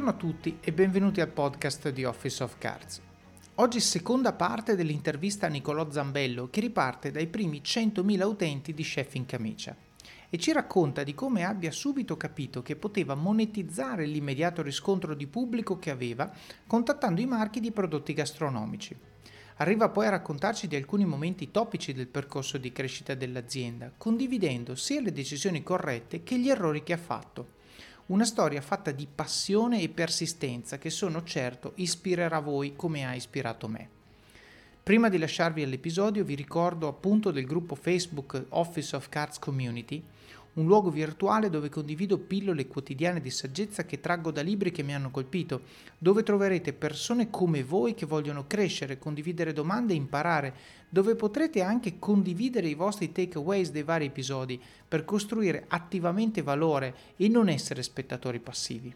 Buongiorno a tutti e benvenuti al podcast di Office of Cards. Oggi seconda parte dell'intervista a Nicolò Zambello che riparte dai primi 100.000 utenti di Chef in Camicia e ci racconta di come abbia subito capito che poteva monetizzare l'immediato riscontro di pubblico che aveva contattando i marchi di prodotti gastronomici. Arriva poi a raccontarci di alcuni momenti topici del percorso di crescita dell'azienda, condividendo sia le decisioni corrette che gli errori che ha fatto. Una storia fatta di passione e persistenza che sono certo ispirerà voi come ha ispirato me. Prima di lasciarvi all'episodio vi ricordo appunto del gruppo Facebook Office of Cards Community un luogo virtuale dove condivido pillole quotidiane di saggezza che traggo da libri che mi hanno colpito, dove troverete persone come voi che vogliono crescere, condividere domande e imparare, dove potrete anche condividere i vostri takeaways dei vari episodi per costruire attivamente valore e non essere spettatori passivi.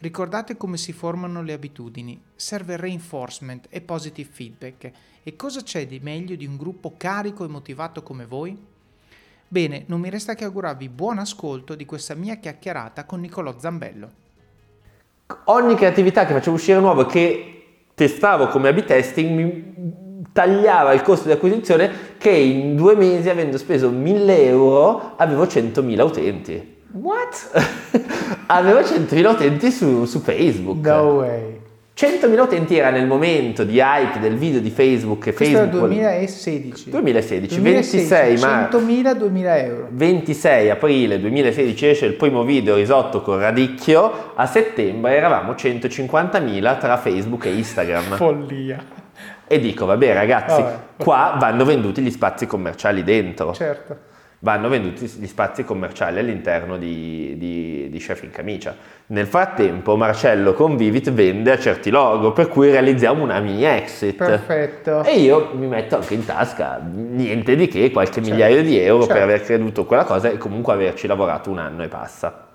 Ricordate come si formano le abitudini, serve reinforcement e positive feedback. E cosa c'è di meglio di un gruppo carico e motivato come voi? Bene, non mi resta che augurarvi buon ascolto di questa mia chiacchierata con Nicolò Zambello. Ogni creatività che facevo uscire nuovo e che testavo come A-B testing mi tagliava il costo di acquisizione che in due mesi, avendo speso 1000 euro, avevo 100.000 utenti. What? avevo 100.000 utenti su, su Facebook. No way. 100.000 utenti era nel momento di hype del video di Facebook e Questo Facebook. Questo era 2016. 2016, 26 marzo. 100.000, 2000 euro. 26 aprile 2016 esce il primo video risotto con radicchio, a settembre eravamo 150.000 tra Facebook e Instagram. Follia. E dico, vabbè ragazzi, vabbè. qua vanno venduti gli spazi commerciali dentro. Certo vanno venduti gli spazi commerciali all'interno di, di, di Chef in Camicia. Nel frattempo Marcello con Vivit vende a certi logo, per cui realizziamo una mini exit. Perfetto. E io mi metto anche in tasca niente di che, qualche certo. migliaio di euro certo. per aver creduto a quella cosa e comunque averci lavorato un anno e passa.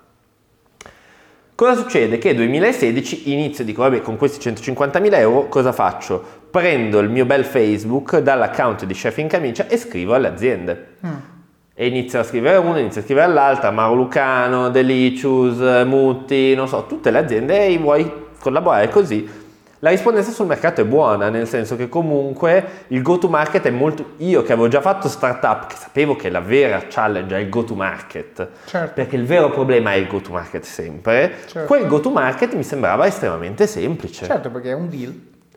Cosa succede? Che nel 2016 inizio e dico, vabbè, con questi 150.000 euro cosa faccio? Prendo il mio bel Facebook dall'account di Chef in Camicia e scrivo alle aziende. Mm e inizia a scrivere una, inizia a scrivere l'altra, Mauro Lucano, Delicious, Mutti, non so, tutte le aziende e vuoi collaborare così. La rispondenza sul mercato è buona, nel senso che comunque il go to market è molto... Io che avevo già fatto startup, che sapevo che la vera challenge è il go to market, certo. perché il vero problema è il go to market sempre, certo. quel go to market mi sembrava estremamente semplice. Certo, perché è un deal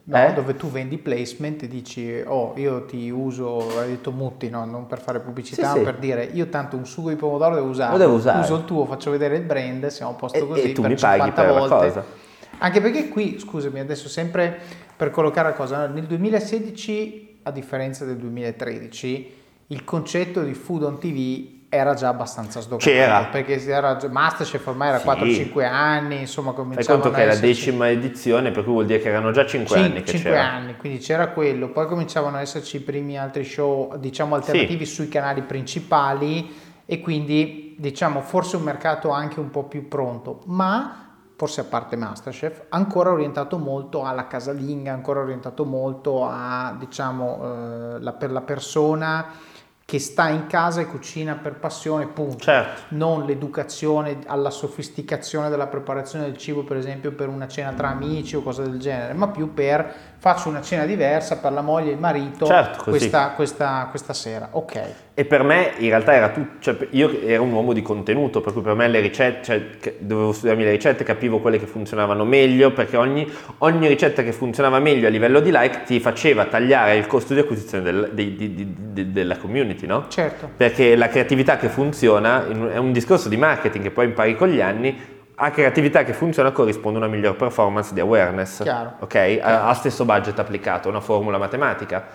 no? eh? dove tu vendi placement e dici oh io ti uso, hai detto Mutti, no? non per fare pubblicità, sì, ma per dire io tanto un sugo di pomodoro devo usare, devo usare. uso il tuo, faccio vedere il brand, siamo a posto così e tu mi paghi per volte. la cosa. Anche perché qui, scusami, adesso sempre per collocare la cosa, nel 2016 a differenza del 2013 il concetto di food on TV era già abbastanza sdoganato c'era perché era Masterchef ormai era sì. 4-5 anni insomma fai conto che è la decima edizione per cui vuol dire che erano già 5 Cin- anni che 5 c'era. anni quindi c'era quello poi cominciavano ad esserci i primi altri show diciamo alternativi sì. sui canali principali e quindi diciamo forse un mercato anche un po' più pronto ma forse a parte Masterchef, ancora orientato molto alla casalinga, ancora orientato molto a, diciamo, eh, la, per la persona che sta in casa e cucina per passione, punto. Certo. Non l'educazione alla sofisticazione della preparazione del cibo, per esempio per una cena tra amici o cose del genere, ma più per faccio una cena diversa per la moglie e il marito certo, questa, questa, questa, sera. Ok. E per me in realtà era tutto, cioè io ero un uomo di contenuto, per cui per me le ricette, cioè, dovevo studiarmi le ricette, capivo quelle che funzionavano meglio, perché ogni, ogni, ricetta che funzionava meglio a livello di like ti faceva tagliare il costo di acquisizione del, di, di, di, della community, no? Certo. Perché la creatività che funziona è un discorso di marketing che poi impari con gli anni a creatività che funziona corrisponde una miglior performance di awareness. Chiaro. Ok? A, a, stesso budget applicato, una formula matematica.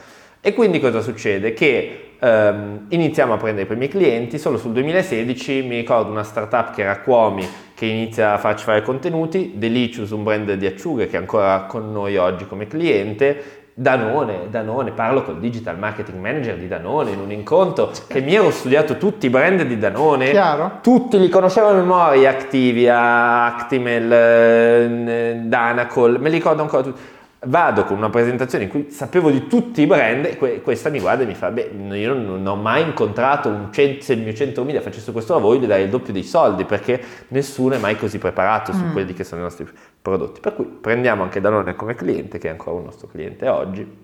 E quindi cosa succede? Che ehm, iniziamo a prendere i primi clienti, solo sul 2016 mi ricordo una startup che era Quomi che inizia a farci fare contenuti, Delicious, un brand di acciughe che è ancora con noi oggi come cliente, Danone, Danone, parlo col digital marketing manager di Danone in un incontro che mi ero studiato tutti i brand di Danone, Chiaro. tutti li conoscevo a memoria, Activia, Actimel, eh, Danacol, me li ricordo ancora tutti. Vado con una presentazione in cui sapevo di tutti i brand e questa mi guarda e mi fa, beh, io non, ho mai incontrato un cent- se il mio centro media facesse questo lavoro, gli darei il doppio dei soldi perché nessuno è mai così preparato su mm. quelli che sono i nostri prodotti. Per cui prendiamo anche Danone come cliente, che è ancora un nostro cliente oggi,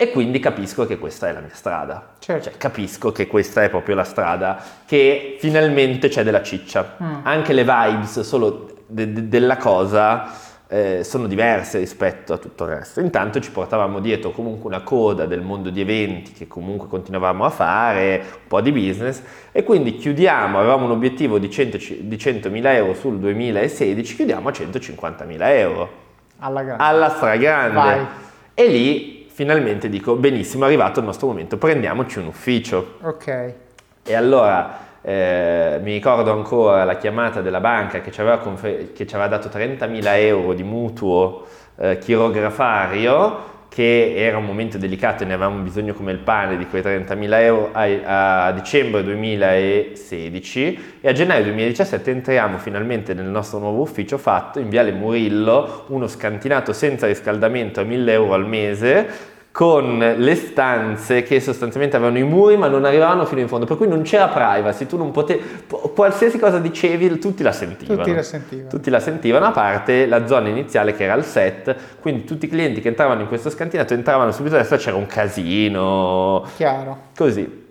e quindi capisco che questa è la mia strada. Certo. Cioè, capisco che questa è proprio la strada che finalmente c'è della ciccia. Mm. Anche le vibes solo de- de- della cosa eh, sono diverse rispetto a tutto il resto. Intanto ci portavamo dietro comunque una coda del mondo di eventi che comunque continuavamo a fare, un po' di business e quindi chiudiamo, avevamo un obiettivo di, 100, di 100.000 euro sul 2016, chiudiamo a 150.000 euro. Alla, grande. alla stragrande. Vai. E lì finalmente dico, benissimo, è arrivato il nostro momento, prendiamoci un ufficio. Ok. E allora eh, mi ricordo ancora la chiamata della banca che ci aveva, confer- che ci aveva dato 30.000 euro di mutuo eh, chirografario che era un momento delicato e ne avevamo bisogno come il pane di quei 30.000 euro. A, a, dicembre 2016 e a gennaio 2017 entriamo finalmente nel nostro nuovo ufficio fatto in Viale Murillo, uno scantinato senza riscaldamento a 1.000 euro al mese con le stanze che sostanzialmente avevano i muri ma non arrivavano fino in fondo, per cui non c'era privacy, tu non potevi, qualsiasi cosa dicevi tutti la sentivano. Tutti la sentivano. Tutti la sentivano, a parte la zona iniziale che era il set, quindi tutti i clienti che entravano in questo scantinato entravano subito a destra, c'era un casino. Chiaro. Così.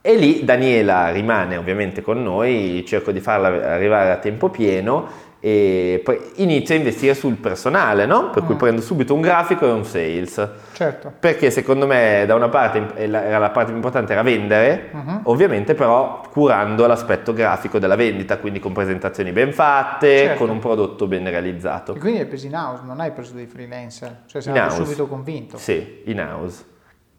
E lì Daniela rimane ovviamente con noi, cerco di farla arrivare a tempo pieno e poi inizio a investire sul personale, no? Per cui mm. prendo subito un grafico e un sales. Certo. Perché secondo me da una parte la, la parte più importante era vendere, uh-huh. ovviamente però curando l'aspetto grafico della vendita, quindi con presentazioni ben fatte, certo. con un prodotto ben realizzato. E quindi hai preso in house, non hai preso dei freelancer, cioè sei subito convinto. Sì, in house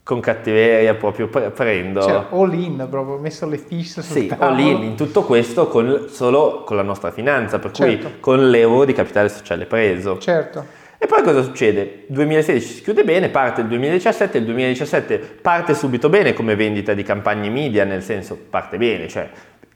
con cattiveria proprio prendo. Cioè, all in, proprio messo le fiche sul Sì, tavolo. all in in tutto questo con, solo con la nostra finanza, per certo. cui con l'euro di capitale sociale preso. Certo. E poi cosa succede? 2016 si chiude bene, parte il 2017, il 2017 parte subito bene come vendita di campagne media, nel senso parte bene, cioè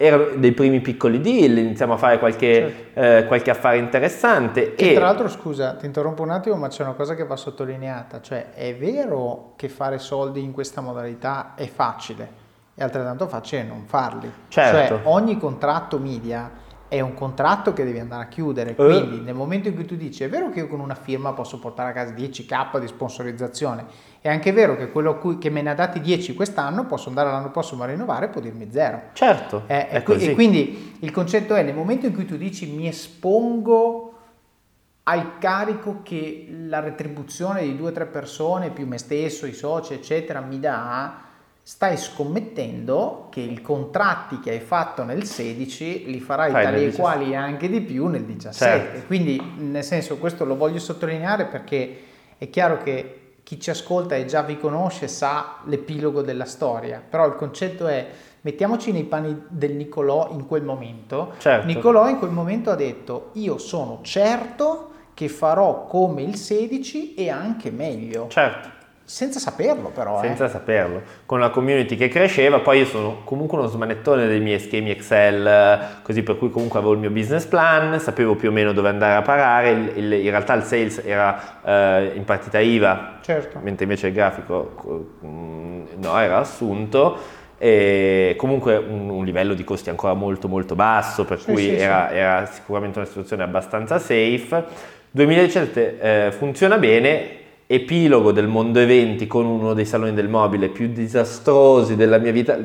erano dei primi piccoli deal, iniziamo a fare qualche, certo. eh, qualche affare interessante. Che e... tra l'altro, scusa, ti interrompo un attimo, ma c'è una cosa che va sottolineata, cioè è vero che fare soldi in questa modalità è facile, è altrettanto facile non farli. Certo. Cioè ogni contratto media è un contratto che devi andare a chiudere, eh. quindi nel momento in cui tu dici è vero che io con una firma posso portare a casa 10k di sponsorizzazione, è anche vero che quello cui, che me ne ha dati 10 quest'anno posso andare l'anno prossimo a rinnovare e può dirmi 0. Certo. Eh, e, e quindi il concetto è nel momento in cui tu dici mi espongo al carico che la retribuzione di due o tre persone più me stesso, i soci eccetera mi dà, stai scommettendo che i contratti che hai fatto nel 16 li farai Fai tali e quali anche di più nel 17. Certo. Quindi, nel senso, questo lo voglio sottolineare perché è chiaro che chi ci ascolta e già vi conosce sa l'epilogo della storia, però il concetto è mettiamoci nei panni del Nicolò in quel momento. Certo. Nicolò in quel momento ha detto io sono certo che farò come il 16 e anche meglio. Certo. Senza saperlo però. Senza eh. saperlo. Con la community che cresceva, poi io sono comunque uno smanettone dei miei schemi Excel, così per cui comunque avevo il mio business plan, sapevo più o meno dove andare a parare, il, il, in realtà il sales era eh, in partita IVA, certo. mentre invece il grafico mm, no, era assunto e comunque un, un, livello di costi ancora molto molto basso, per sì, cui sì, era, sì. era, sicuramente una situazione abbastanza safe. 2017 eh, funziona bene, epilogo del mondo eventi con uno dei saloni del mobile più disastrosi della mia vita.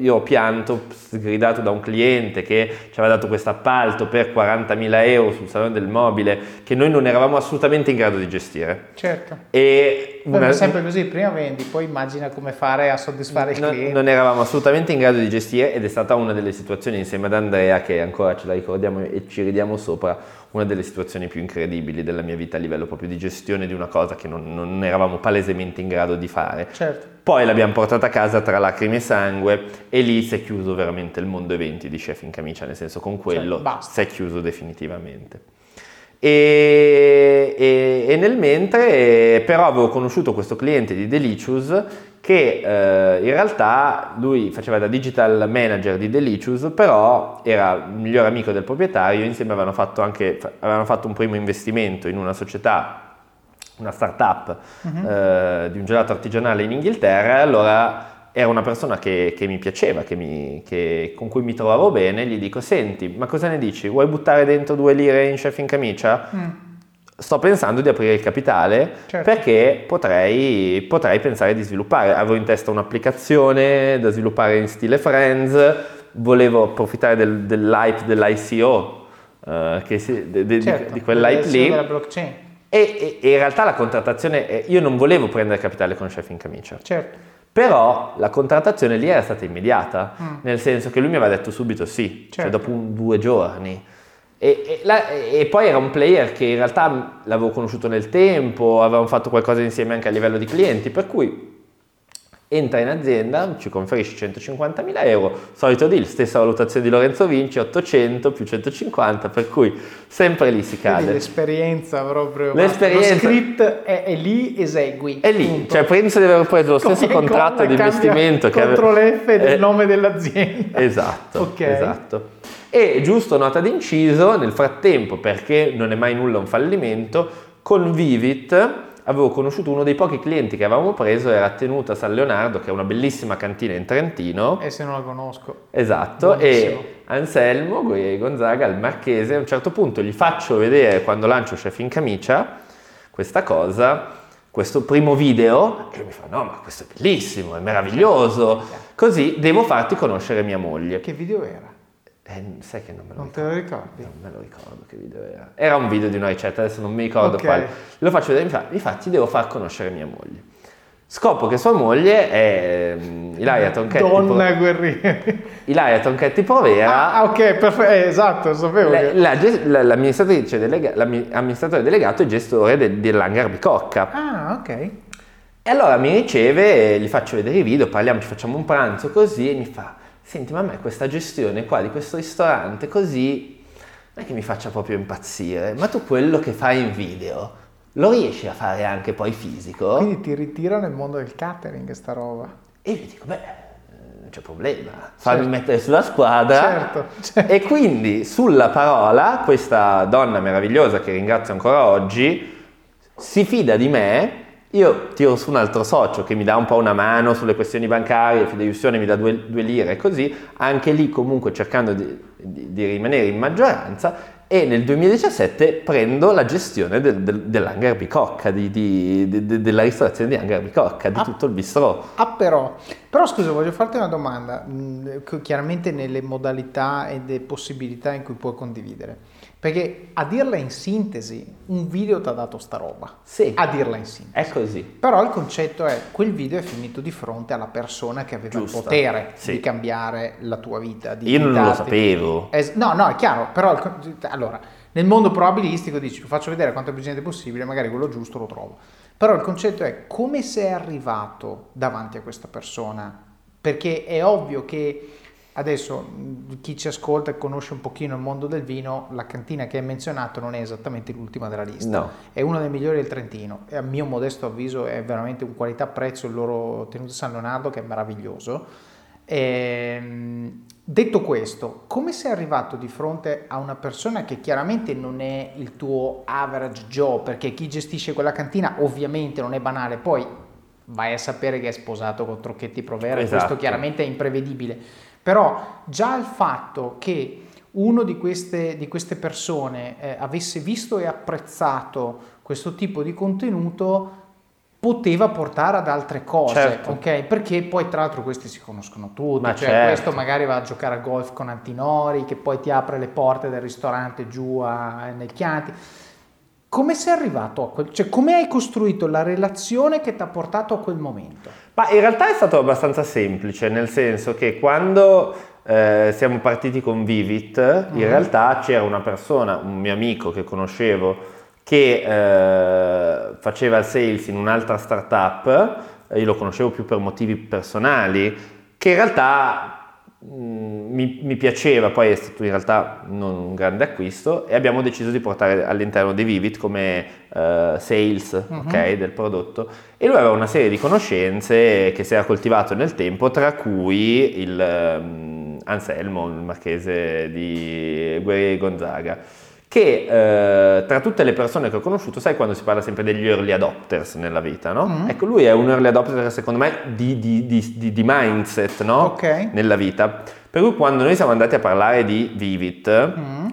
Io ho pianto, gridato da un cliente che ci aveva dato questo appalto per 40.000 euro sul salone del mobile che noi non eravamo assolutamente in grado di gestire. Certo. E una... sempre così, prima vendi, poi immagina come fare a soddisfare il cliente. Non eravamo assolutamente in grado di gestire ed è stata una delle situazioni insieme ad Andrea che ancora ce la ricordiamo e ci ridiamo sopra una delle situazioni più incredibili della mia vita a livello proprio di gestione di una cosa che non, non eravamo palesemente in grado di fare. Certo. Poi l'abbiamo portata a casa tra lacrime e sangue e lì si è chiuso veramente il mondo eventi di Chef in Camicia, nel senso con quello cioè, si è chiuso definitivamente. E, e, e, nel mentre però avevo conosciuto questo cliente di Delicious che eh, in realtà lui faceva da digital manager di Delicious, però era il migliore amico del proprietario, insieme avevano fatto anche avevano fatto un primo investimento in una società, una startup uh-huh. eh, di un gelato artigianale in Inghilterra, allora era una persona che, che mi piaceva, che mi, che, con cui mi trovavo bene, gli dico, senti, ma cosa ne dici? Vuoi buttare dentro due lire in chef in camicia? Mm sto pensando di aprire il capitale certo. perché potrei, potrei, pensare di sviluppare. Avevo in testa un'applicazione da sviluppare in stile Friends, volevo approfittare del, dell'hype dell'ICO, uh, si, de, de, certo, di, di quell'hype lì. E, e, e, in realtà la contrattazione, io non volevo prendere capitale con Chef in camicia. Certo. Però la contrattazione lì era stata immediata, mm. nel senso che lui mi aveva detto subito sì, cioè certo. cioè dopo un, due giorni. E, e, la, e, poi era un player che in realtà l'avevo conosciuto nel tempo, avevamo fatto qualcosa insieme anche a livello di clienti, per cui entra in azienda, ci conferisce 150.000 euro, solito deal, stessa valutazione di Lorenzo Vinci, 800 più 150, per cui sempre lì si cade. Quindi l'esperienza proprio, l'esperienza, lo script è, è lì, esegui. È lì, punto. cioè penso di aver preso lo stesso Come contratto di investimento che avevo... CTRL F del eh, nome dell'azienda. Esatto, okay. esatto. E giusto nota d'inciso, nel frattempo, perché non è mai nulla un fallimento, con Vivit avevo conosciuto uno dei pochi clienti che avevamo preso, era tenuta a San Leonardo, che è una bellissima cantina in Trentino. E se non la conosco. Esatto, Buonissimo. e Anselmo Gonzaga, il marchese, a un certo punto gli faccio vedere quando lancio Chef in camicia questa cosa, questo primo video, e lui mi fa no ma questo è bellissimo, è meraviglioso, così devo farti conoscere mia moglie. Che video era? Eh, sai che non me lo non ricordo. te lo ricordi? Non me lo ricordo che video era. Era un video di una ricetta, adesso non mi ricordo okay. quale. Lo faccio vedere, mi fa, infatti devo far conoscere mia moglie. Scopro che sua moglie è mm, Ilaria Tonchetti. Donna Pro... guerriera. Ilaria Tonchetti Provera. Ah, ok, perfetto, eh, esatto, sapevo. La, che... la, l'amministratrice delega, l'amministratore delegato e gestore del, dell'Hangar Bicocca. Ah, ok. E allora mi riceve, gli faccio vedere i video, parliamo, ci facciamo un pranzo così e mi fa senti, ma a me questa gestione qua di questo ristorante così non è che mi faccia proprio impazzire, ma tu quello che fai in video lo riesci a fare anche poi fisico? Quindi ti ritira nel mondo del catering sta roba. E io dico, beh, non c'è problema, fammi certo. mettere sulla squadra. Certo, certo. E quindi sulla parola questa donna meravigliosa che ringrazio ancora oggi si fida di me io tiro su un altro socio che mi dà un po' una mano sulle questioni bancarie, fideiussione mi dà due, due lire e così, anche lì comunque cercando di, di, di, rimanere in maggioranza e nel 2017 prendo la gestione del, del, dell'Hangar Bicocca, di, della ristorazione di Hangar Bicocca, di ah, tutto il bistrò. Ah però, però scusa voglio farti una domanda, mm, chiaramente nelle modalità e le possibilità in cui puoi condividere. Perché a dirla in sintesi, un video ti ha dato sta roba. Sì. A dirla in sintesi. È così. Però il concetto è, quel video è finito di fronte alla persona che aveva Giusto. il potere sì. di cambiare la tua vita. Di Io non lo sapevo. Es- no, no, è chiaro, però il, allora, nel mondo probabilistico dici, lo faccio vedere quanto è presente possibile, magari quello giusto lo trovo. Però il concetto è come sei arrivato davanti a questa persona? Perché è ovvio che Adesso chi ci ascolta e conosce un pochino il mondo del vino, la cantina che hai menzionato non è esattamente l'ultima della lista, no. è una delle migliori del Trentino e a mio modesto avviso è veramente un qualità-prezzo il loro tenuto San Leonardo che è meraviglioso. E, ehm, detto questo, come sei arrivato di fronte a una persona che chiaramente non è il tuo average Joe, perché chi gestisce quella cantina ovviamente non è banale, poi vai a sapere che è sposato con Trocchetti Provera, esatto. questo chiaramente è imprevedibile però già il fatto che uno di queste, di queste persone eh, avesse visto e apprezzato questo tipo di contenuto poteva portare ad altre cose, certo. ok? Perché poi tra l'altro questi si conoscono tutti, Ma cioè certo. questo magari va a giocare a golf con Antinori che poi ti apre le porte del ristorante giù a, nel Chianti. Come sei arrivato a quel, cioè come hai costruito la relazione che ti ha portato a quel momento? Ma in realtà è stato abbastanza semplice, nel senso che quando eh, siamo partiti con Vivit, in mm-hmm. realtà c'era una persona, un mio amico che conoscevo, che eh, faceva il sales in un'altra startup, io lo conoscevo più per motivi personali, che in realtà mi, mi, piaceva, poi è stato in realtà non un grande acquisto e abbiamo deciso di portare all'interno di Vivid come uh, sales uh-huh. okay, del prodotto e lui aveva una serie di conoscenze che si era coltivato nel tempo, tra cui il um, Anselmo, il marchese di Guerrieri Gonzaga che eh, tra tutte le persone che ho conosciuto, sai quando si parla sempre degli early adopters nella vita, no? Mm. Ecco, lui è un early adopter secondo me di, di, di, di mindset, no? Okay. Nella vita. Per cui quando noi siamo andati a parlare di Vivit, mm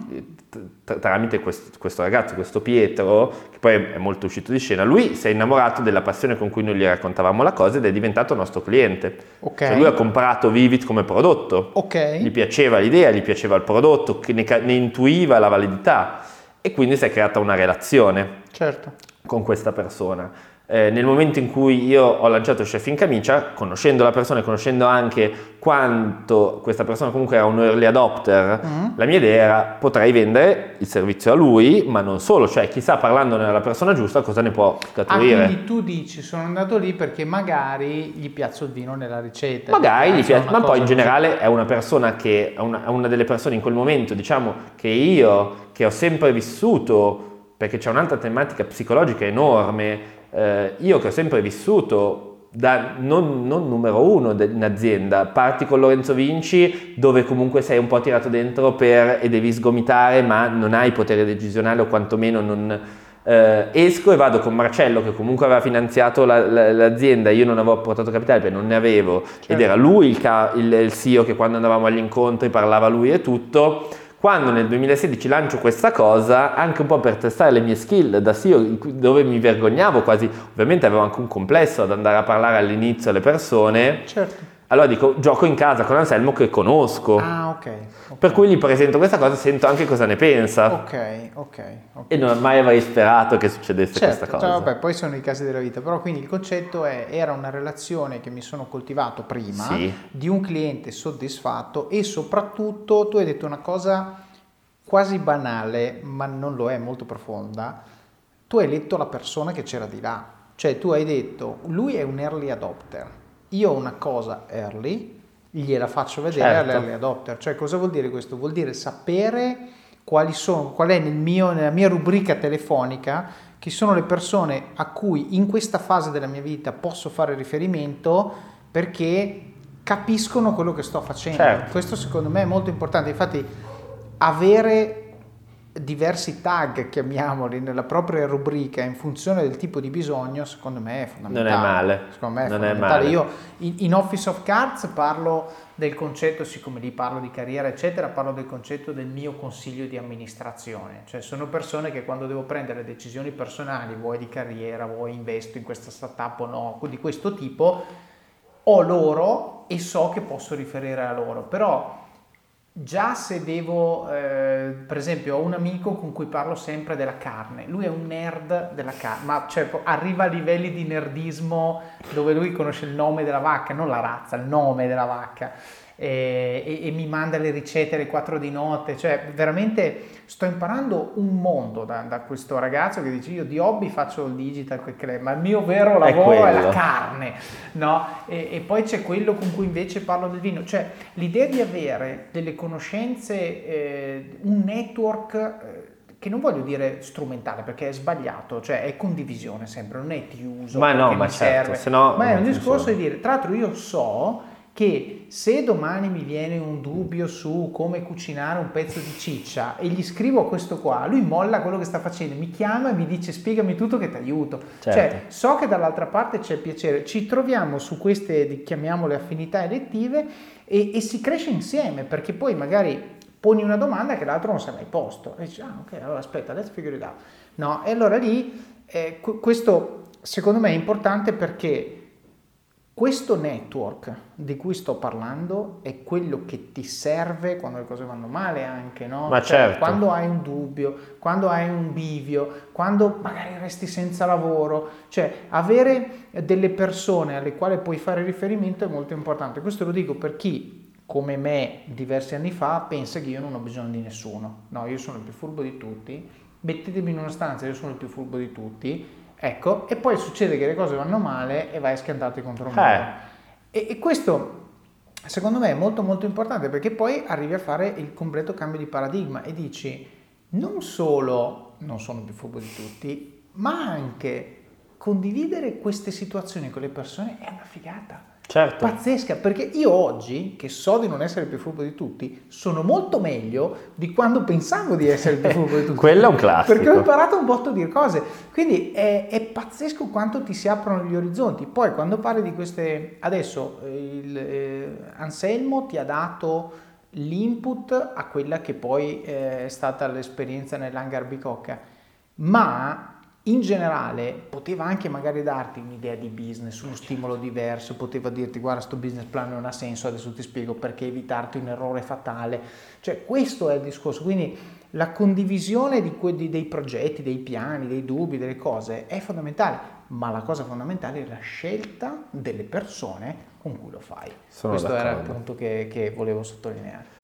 tramite questo, questo, ragazzo, questo Pietro, che poi è molto uscito di scena, lui si è innamorato della passione con cui noi gli raccontavamo la cosa ed è diventato nostro cliente. Okay. Cioè lui ha comprato Vivit come prodotto, okay. gli piaceva l'idea, gli piaceva il prodotto, ne, ne intuiva la validità e quindi si è creata una relazione certo. con questa persona eh, nel momento in cui io ho lanciato Chef in Camicia, conoscendo la persona e conoscendo anche quanto questa persona comunque era un early adopter, mm. la mia idea era potrei vendere il servizio a lui, ma non solo, cioè chissà parlandone alla persona giusta cosa ne può scaturire. Ah, quindi tu dici sono andato lì perché magari gli piazzo il vino nella ricetta. Magari gli piace, ma poi in generale è una persona che, è una, è una delle persone in quel momento, diciamo, che io, che ho sempre vissuto, perché c'è un'altra tematica psicologica enorme, eh, io che ho sempre vissuto da non, non, numero uno in azienda, parti con Lorenzo Vinci dove comunque sei un po' tirato dentro per, e devi sgomitare ma non hai potere decisionale o quantomeno non... Eh, esco e vado con Marcello che comunque aveva finanziato la, la, l'azienda, io non avevo portato capitale perché non ne avevo. Certo. ed era lui il, il, il CEO che quando andavamo agli incontri parlava lui e tutto quando nel 2016 lancio questa cosa, anche un po' per testare le mie skill da CEO, dove mi vergognavo quasi, ovviamente avevo anche un complesso ad andare a parlare all'inizio alle persone. Certo. Allora dico, gioco in casa con Anselmo che conosco. Ah, ok. okay. Per cui gli presento questa cosa sento anche cosa ne pensa. Ok, ok. okay. E non mai avrei sperato che succedesse certo, questa cosa. Cioè, vabbè, poi sono i casi della vita, però quindi il concetto è, era una relazione che mi sono coltivato prima sì. di un cliente soddisfatto e soprattutto tu hai detto una cosa quasi banale, ma non lo è, molto profonda. Tu hai letto la persona che c'era di là, cioè tu hai detto, lui è un early adopter, io ho una cosa early, gliela faccio vedere certo. all'early adopter. Cioè cosa vuol dire questo? Vuol dire sapere quali sono, qual è nel mio, nella mia rubrica telefonica chi sono le persone a cui in questa fase della mia vita posso fare riferimento perché capiscono quello che sto facendo. Certo. Questo secondo me è molto importante. Infatti avere diversi tag, chiamiamoli, nella propria rubrica in funzione del tipo di bisogno, secondo me è fondamentale. Non è male. Secondo me è non fondamentale. È male. Io in, in, Office of Cards parlo del concetto, siccome lì parlo di carriera, eccetera, parlo del concetto del mio consiglio di amministrazione. Cioè sono persone che quando devo prendere decisioni personali, vuoi di carriera, vuoi investo in questa startup o no, di questo tipo, ho loro e so che posso riferire a loro. Però Già se devo, eh, per esempio, ho un amico con cui parlo sempre della carne, lui è un nerd della carne, ma cioè, arriva a livelli di nerdismo dove lui conosce il nome della vacca, non la razza, il nome della vacca e, e, mi manda le ricette alle 4 di notte, cioè veramente sto imparando un mondo da, da questo ragazzo che dice io di hobby faccio il digital ma il mio vero lavoro è, è la carne, no? E, e, poi c'è quello con cui invece parlo del vino, cioè l'idea di avere delle conoscenze, eh, un network... Eh, che non voglio dire strumentale perché è sbagliato, cioè è condivisione sempre, non è ti uso ma no, ma mi certo, serve, no, ma è un discorso di dire, tra l'altro io so che se domani mi viene un dubbio su come cucinare un pezzo di ciccia e gli scrivo questo qua, lui molla quello che sta facendo, mi chiama e mi dice spiegami tutto che ti aiuto. Certo. Cioè, so che dall'altra parte c'è piacere, ci troviamo su queste, chiamiamole affinità elettive e, e si cresce insieme perché poi magari poni una domanda che l'altro non si è mai posto e dici ah ok allora aspetta let's figure it out no e allora lì eh, questo secondo me è importante perché questo network di cui sto parlando è quello che ti serve quando le cose vanno male anche, no? Ma cioè, certo. Quando hai un dubbio, quando hai un bivio, quando magari resti senza lavoro, cioè avere delle persone alle quali puoi fare riferimento è molto importante. Questo lo dico per chi come me diversi anni fa pensa che io non ho bisogno di nessuno. No, io sono il più furbo di tutti. Mettetemi in una stanza, io sono il più furbo di tutti Ecco, e poi succede che le cose vanno male e vai schiantato contro un muro. Eh. E, e questo secondo me è molto molto importante perché poi arrivi a fare il completo cambio di paradigma e dici non solo non sono più furbo di tutti, ma anche condividere queste situazioni con le persone è una figata. Certo. Pazzesca, perché io oggi, che so di non essere più furbo di tutti, sono molto meglio di quando pensavo di essere più furbo di tutti. Quello è un classico. Perché ho imparato un botto di cose. Quindi è, è, pazzesco quanto ti si aprono gli orizzonti. Poi quando parli di queste... Adesso il, eh, Anselmo ti ha dato l'input a quella che poi eh, è stata l'esperienza nell'hangar Bicocca, ma in generale poteva anche magari darti un'idea di business, uno stimolo diverso, poteva dirti guarda sto business plan non ha senso, adesso ti spiego perché evitarti un errore fatale, cioè questo è il discorso, quindi la condivisione di que- dei progetti, dei piani, dei dubbi, delle cose è fondamentale, ma la cosa fondamentale è la scelta delle persone con cui lo fai. Sono questo d'accordo. era il punto che, che volevo sottolineare.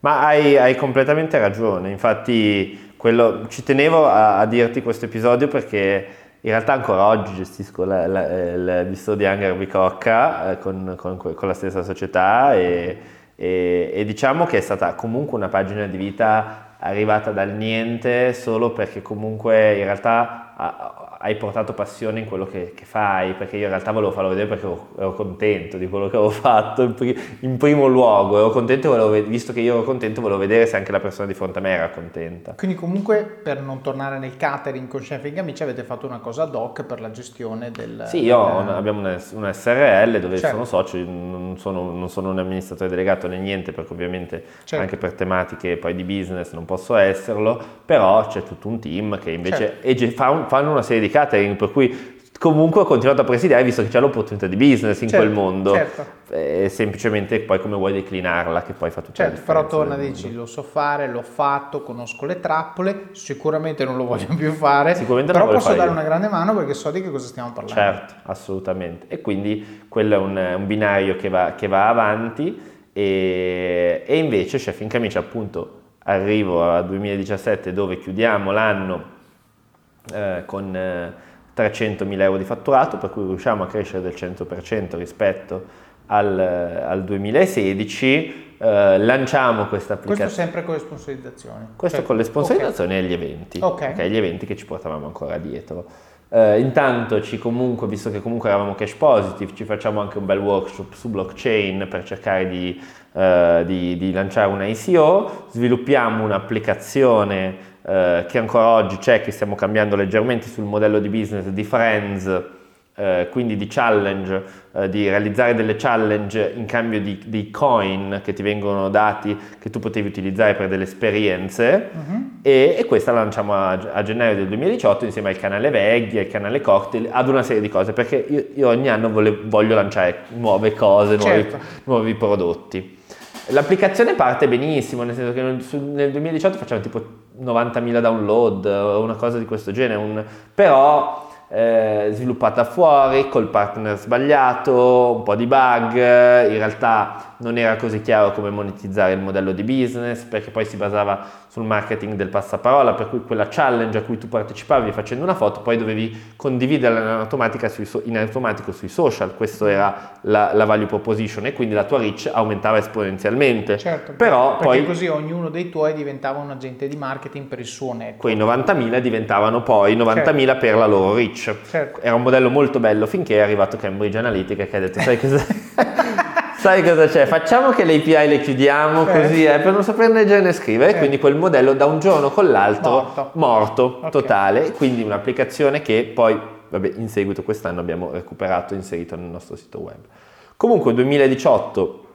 Ma hai, hai, completamente ragione, infatti quello, ci tenevo a, a, dirti questo episodio perché in realtà ancora oggi gestisco la, la, il bistro di Hangar Bicocca eh, con, con, con, la stessa società e, e, e diciamo che è stata comunque una pagina di vita arrivata dal niente solo perché comunque in realtà hai portato passione in quello che, che, fai, perché io in realtà volevo farlo vedere perché ero, ero contento di quello che avevo fatto in, pri- in primo luogo, ero contento, volevo, visto che io ero contento, volevo vedere se anche la persona di fronte a me era contenta. Quindi comunque per non tornare nel catering con Chef e Amici avete fatto una cosa ad hoc per la gestione del... Sì, io del... abbiamo una, una, SRL dove certo. sono socio, non sono, non sono, un amministratore delegato né niente perché ovviamente certo. anche per tematiche poi di business non posso esserlo, però c'è tutto un team che invece certo. fa un, fanno una serie di catering, per cui comunque ho continuato a presidiare visto che c'è l'opportunità di business in certo, quel mondo certo. e semplicemente poi come vuoi declinarla che poi fa tutta certo, la differenza però torna e dici lo so fare, l'ho fatto conosco le trappole sicuramente non lo voglio più fare sicuramente però posso dare io. una grande mano perché so di che cosa stiamo parlando certo, assolutamente e quindi quello è un, un binario che va, che va avanti e, e invece Chef in Camicia appunto arrivo al 2017 dove chiudiamo l'anno eh, con eh, 300.000 euro di fatturato, per cui riusciamo a crescere del 100% rispetto al, al 2016. Eh, lanciamo questa applicazione. Questo sempre con le sponsorizzazioni? Questo cioè, con le sponsorizzazioni okay. e gli eventi. Okay. Okay, gli eventi che ci portavamo ancora dietro. Uh, intanto ci comunque, visto che comunque eravamo cash positive, ci facciamo anche un bel workshop su blockchain per cercare di, uh, di, di lanciare una ICO, sviluppiamo un'applicazione uh, che ancora oggi c'è, che stiamo cambiando leggermente sul modello di business di Friends, eh, quindi di challenge, eh, di realizzare delle challenge in cambio di, di, coin che ti vengono dati che tu potevi utilizzare per delle esperienze uh-huh. e, e, questa la lanciamo a, a, gennaio del 2018 insieme al canale Veggie, al canale Cocktail, ad una serie di cose perché io, io ogni anno vole, voglio lanciare nuove cose, certo. nuovi, nuovi prodotti. L'applicazione parte benissimo, nel senso che nel 2018 facciamo tipo 90.000 download o una cosa di questo genere, un, però eh, sviluppata fuori col partner sbagliato, un po' di bug, in realtà non era così chiaro come monetizzare il modello di business, perché poi si basava sul marketing del passaparola, per cui quella challenge a cui tu partecipavi facendo una foto, poi dovevi condividerla in, automatica sui, in automatico sui social, questa era la, la, value proposition e quindi la tua reach aumentava esponenzialmente. Certo, Però perché poi, così ognuno dei tuoi diventava un agente di marketing per il suo network. Quei 90.000 diventavano poi 90.000 certo. per la loro reach. Certo. Era un modello molto bello finché è arrivato Cambridge Analytica che ha detto sai cosa... Sai cosa c'è? Facciamo che le API le chiudiamo eh. così eh, per non sapere leggere né scrivere, eh. quindi quel modello da un giorno con l'altro morto, morto okay. totale, quindi un'applicazione che poi, vabbè, in seguito quest'anno abbiamo recuperato e inserito nel nostro sito web. Comunque 2018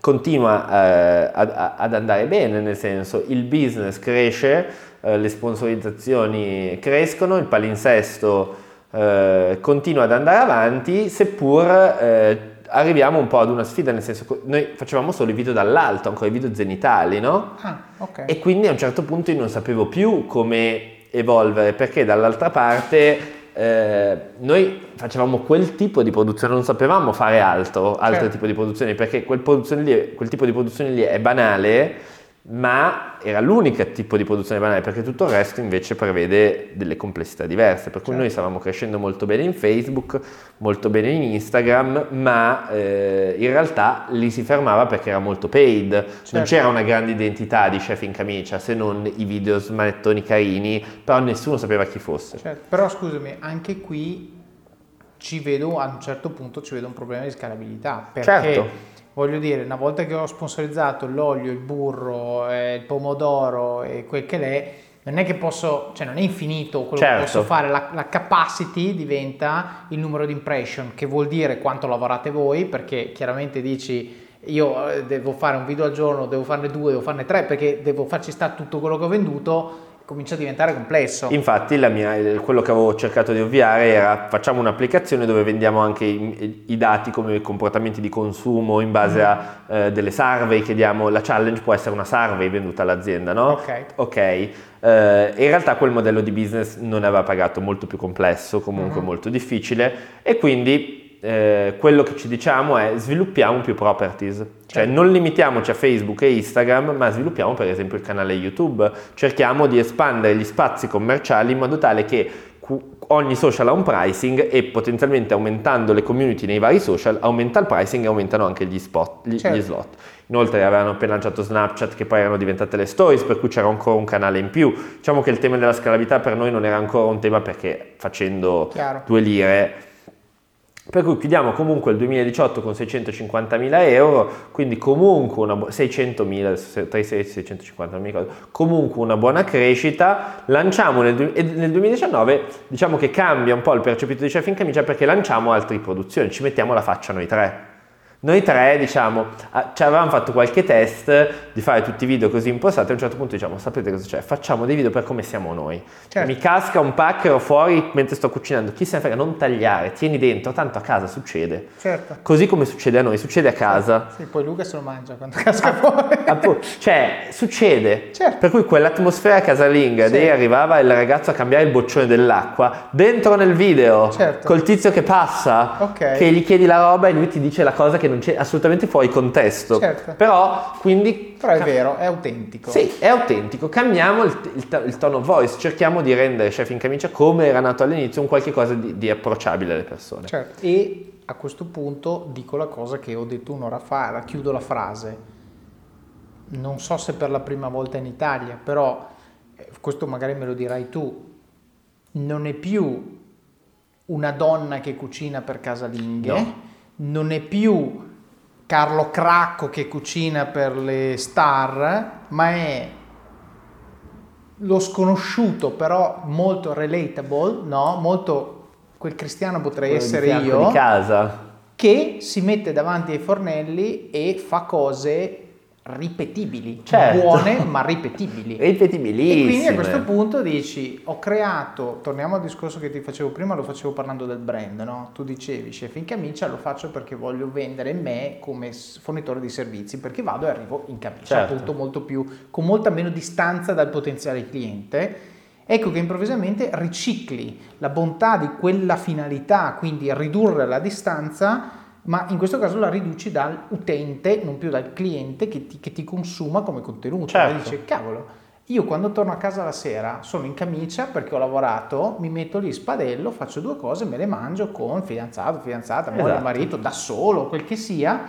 continua eh, ad, ad, andare bene, nel senso il business cresce, eh, le sponsorizzazioni crescono, il palinsesto eh, continua ad andare avanti, seppur eh, arriviamo un po' ad una sfida, nel senso che noi facevamo solo i video dall'alto, ancora i video zenitali, no? Ah, ok. E quindi a un certo punto io non sapevo più come evolvere, perché dall'altra parte eh, noi facevamo quel tipo di produzione, non sapevamo fare altro, altro certo. tipo di produzione, perché quel, lì, quel tipo di produzione lì è banale ma era l'unico tipo di produzione banale perché tutto il resto invece prevede delle complessità diverse, per cui certo. noi stavamo crescendo molto bene in Facebook, molto bene in Instagram, ma eh, in realtà lì si fermava perché era molto paid, certo. non c'era una grande identità di chef in camicia se non i video smanettoni carini, però nessuno sapeva chi fosse. Certo. Però scusami, anche qui ci vedo a un certo punto ci vedo un problema di scalabilità perché certo voglio dire, una volta che ho sponsorizzato l'olio, il burro, eh, il pomodoro e quel che l'è, non è che posso, cioè non è infinito quello certo. che posso fare, la, la, capacity diventa il numero di impression, che vuol dire quanto lavorate voi, perché chiaramente dici io eh, devo fare un video al giorno, devo farne due, devo farne tre, perché devo farci sta tutto quello che ho venduto, comincia a diventare complesso. Infatti mia, quello che avevo cercato di ovviare era facciamo un'applicazione dove vendiamo anche i, i dati come i comportamenti di consumo in base mm. a eh, delle survey, chiediamo la challenge può essere una survey venduta all'azienda, no? Ok. Ok. Uh, in realtà quel modello di business non aveva pagato molto più complesso, comunque mm molto difficile e quindi eh, quello che ci diciamo è sviluppiamo più properties, cioè certo. non limitiamoci a Facebook e Instagram, ma sviluppiamo per esempio il canale YouTube, cerchiamo di espandere gli spazi commerciali in modo tale che ogni social ha un pricing e potenzialmente aumentando le community nei vari social aumenta il pricing e aumentano anche gli, spot, gli, certo. gli slot. Inoltre avevano appena lanciato Snapchat che poi erano diventate le stories per cui c'era ancora un canale in più. Diciamo che il tema della scalabilità per noi non era ancora un tema perché facendo Chiaro. due lire per cui chiudiamo comunque il 2018 con 650.000 euro, quindi comunque una bu- 600.000, tra i 650.000, comunque una buona crescita. Lanciamo nel, nel 2019, diciamo che cambia un po' il percepito di Chef in Camicia perché lanciamo altre produzioni, ci mettiamo la faccia noi tre. Noi tre, diciamo, ci avevamo fatto qualche test di fare tutti i video così impostati. A un certo punto diciamo, sapete cosa c'è? Facciamo dei video per come siamo noi. Certo. Mi casca un pacchero fuori mentre sto cucinando. Chi se ne frega, non tagliare, tieni dentro, tanto a casa succede. Certo. Così come succede a noi, succede a casa. Sì, poi Luca se lo mangia quando casca fuori. Appunto, cioè, succede. Certo. Per cui quell'atmosfera casalinga, sì. lì arrivava il ragazzo a cambiare il boccione dell'acqua, dentro nel video, certo. col tizio che passa, okay. che gli chiedi la roba e lui ti dice la cosa che non c'è assolutamente fuori contesto. Certo. Però, quindi... Però è vero, è autentico. Sì, è autentico. Cambiamo il, il, il tono of voice, cerchiamo di rendere Chef in Camicia come era nato all'inizio, un qualche cosa di, di approcciabile alle persone. Certo. E a questo punto dico la cosa che ho detto un'ora fa, la chiudo la frase. Non so se per la prima volta in Italia, però eh, questo magari me lo dirai tu, non è più una donna che cucina per casalinghe, no. Non è più Carlo Cracco che cucina per le star, ma è lo sconosciuto però molto relatable, no? Molto quel cristiano potrei Quello essere io. Di casa. Che si mette davanti ai fornelli e fa cose ripetibili, certo. buone ma ripetibili. Ripetibilissime. E quindi a questo punto dici, ho creato, torniamo al discorso che ti facevo prima, lo facevo parlando del brand, no? Tu dicevi, chef in camicia lo faccio perché voglio vendere me come fornitore di servizi, perché vado e arrivo in camicia, certo. appunto molto più, con molta meno distanza dal potenziale cliente. Ecco che improvvisamente ricicli la bontà di quella finalità, quindi ridurre la distanza ma in questo caso la riduci dall'utente, non più dal cliente che ti, che ti consuma come contenuto. Certo. E dice, cavolo, io quando torno a casa la sera sono in camicia perché ho lavorato, mi metto lì spadello, faccio due cose, me le mangio con fidanzato, fidanzata, moglie, Esatto. marito, da solo, quel che sia.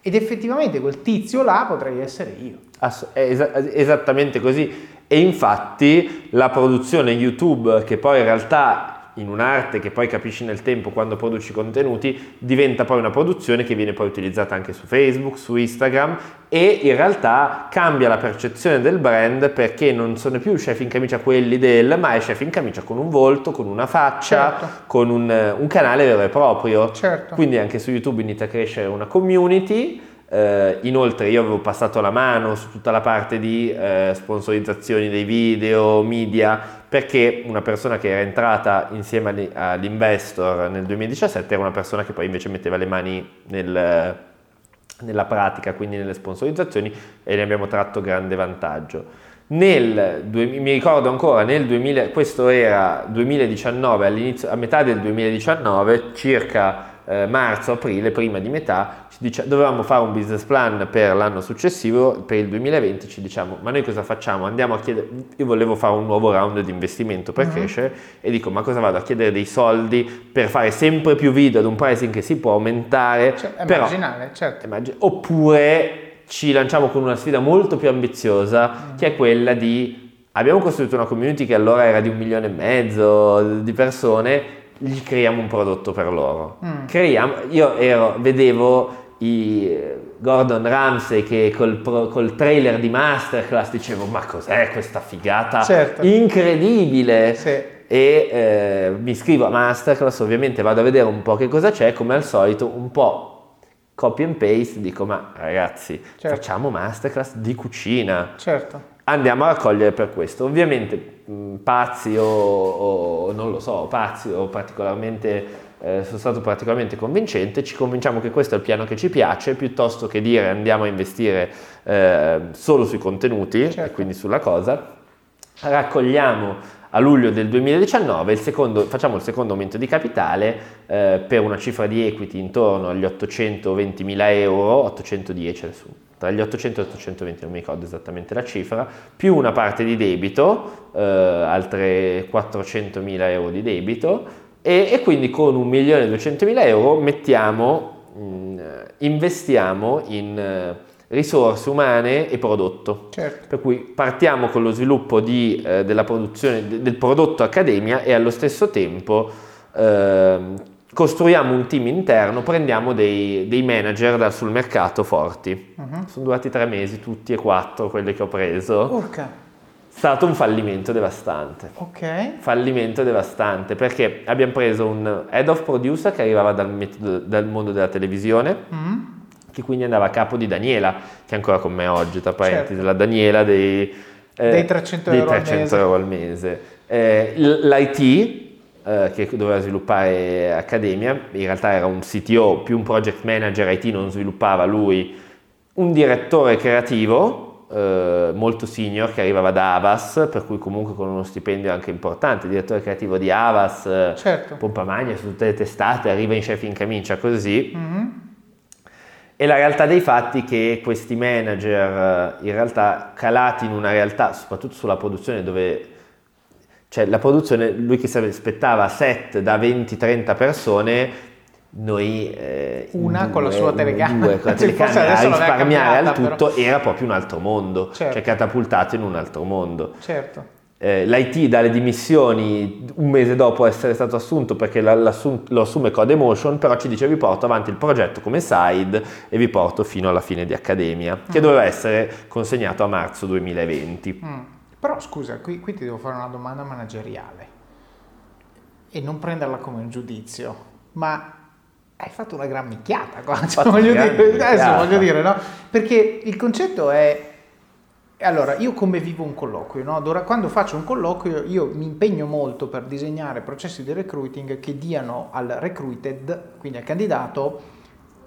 Ed effettivamente quel tizio là potrei essere io. Ass- è esa- esattamente così. E infatti la produzione YouTube, che poi in realtà in un'arte che poi capisci nel tempo quando produci contenuti, diventa poi una produzione che viene poi utilizzata anche su Facebook, su Instagram e in realtà cambia la percezione del brand perché non sono più chef in camicia quelli del, ma è chef in camicia con un volto, con una faccia, Certo. con un, un canale vero e proprio. Certo. Quindi anche su YouTube inizia a crescere una community. Eh, inoltre io avevo passato la mano su tutta la parte di eh, sponsorizzazioni dei video, media, perché una persona che era entrata insieme all'investor nel 2017 era una persona che poi invece metteva le mani nel- nella pratica, quindi nelle sponsorizzazioni e ne abbiamo tratto grande vantaggio. Nel, mi ricordo ancora nel 2000, questo era 2019, all'inizio, a metà del 2019, circa eh, marzo-aprile, prima di metà, ci dice- dovevamo fare un business plan per l'anno successivo, per il 2020, ci diciamo, ma noi cosa facciamo? Andiamo a chiedere, io volevo fare un nuovo round di investimento per Mhm. crescere e dico, ma cosa vado a chiedere dei soldi per fare sempre più video ad un pricing che si può aumentare? Cioè, è Però- marginale, certo. Immagino- Oppure ci lanciamo con una sfida molto più ambiziosa, che è quella di abbiamo costruito una community che allora era di un milione e mezzo di persone, gli creiamo un prodotto per loro. Mm. Creiamo, io ero, vedevo i eh, Gordon Ramsay che col, col trailer di Masterclass dicevo ma cos'è questa figata Certo. incredibile Sì. e eh, mi iscrivo a Masterclass, ovviamente vado a vedere un po' che cosa c'è, come al solito un po' copy and paste, dico ma ragazzi Certo. facciamo Masterclass di cucina, Certo. Andiamo a raccogliere per questo. Ovviamente mh, pazzi o, o non lo so, pazzi o particolarmente... eh, sono stato particolarmente convincente, ci convinciamo che questo è il piano che ci piace, piuttosto che dire andiamo a investire eh, solo sui contenuti e Certo. quindi sulla cosa, raccogliamo a luglio del 2019 il secondo, facciamo il secondo aumento di capitale eh, per una cifra di equity intorno agli 820 mila euro, 810 adesso, tra gli 800 e gli 820 non mi ricordo esattamente la cifra, più una parte di debito, eh, altre 400 mila euro di debito e, e quindi con 1 milione e 200 mila euro mettiamo, mh, investiamo in eh, risorse umane e prodotto. Certo. Per cui partiamo con lo sviluppo di, eh, della produzione de- del prodotto Accademia e allo stesso tempo ehm, costruiamo un team interno, prendiamo dei, dei manager da- sul mercato forti. Mhm. Sono durati tre mesi, tutti e quattro quelli che ho preso. Urca. È stato un fallimento devastante. Ok. Fallimento devastante perché abbiamo preso un head of producer che arrivava dal, metodo- dal mondo della televisione, Mm. Che quindi andava a capo di Daniela, che è ancora con me oggi, tra parentesi, Certo. la Daniela dei, eh, Dei 300 dei euro al 300 mese. euro al mese. Eh, L'IT, eh, che doveva sviluppare Accademia, in realtà era un CTO più un project manager, IT non sviluppava lui, un direttore creativo, eh, molto senior che arrivava da Avas, per cui comunque con uno stipendio anche importante, direttore creativo di Avas, Certo. pompa magna su tutte le testate, arriva in chef in camicia così. Mhm. E la realtà dei fatti è che questi manager, eh, in realtà calati in una realtà, soprattutto sulla produzione, dove cioè la produzione, lui che si aspettava set da 20-30 persone, noi eh, Una con la due, sua telecamera. due con la telecamera a risparmiare al tutto era proprio un altro mondo, Certo. cioè catapultato in un altro mondo. Certo. Eh, L'IT dà le dimissioni un mese dopo essere stato assunto perché lo assume Codemotion, però ci dice vi porto avanti il progetto come side e vi porto fino alla fine di Accademia, che Mm. doveva essere consegnato a marzo 2020. Mm. Però scusa, qui, qui ti devo fare una domanda manageriale e non prenderla come un giudizio, ma hai fatto una gran micchiata qua, cioè, voglio, dire, adesso voglio dire, no? Perché il concetto è, allora, io come vivo un colloquio, no? Quando faccio un colloquio io mi impegno molto per disegnare processi di recruiting che diano al recruited, quindi al candidato,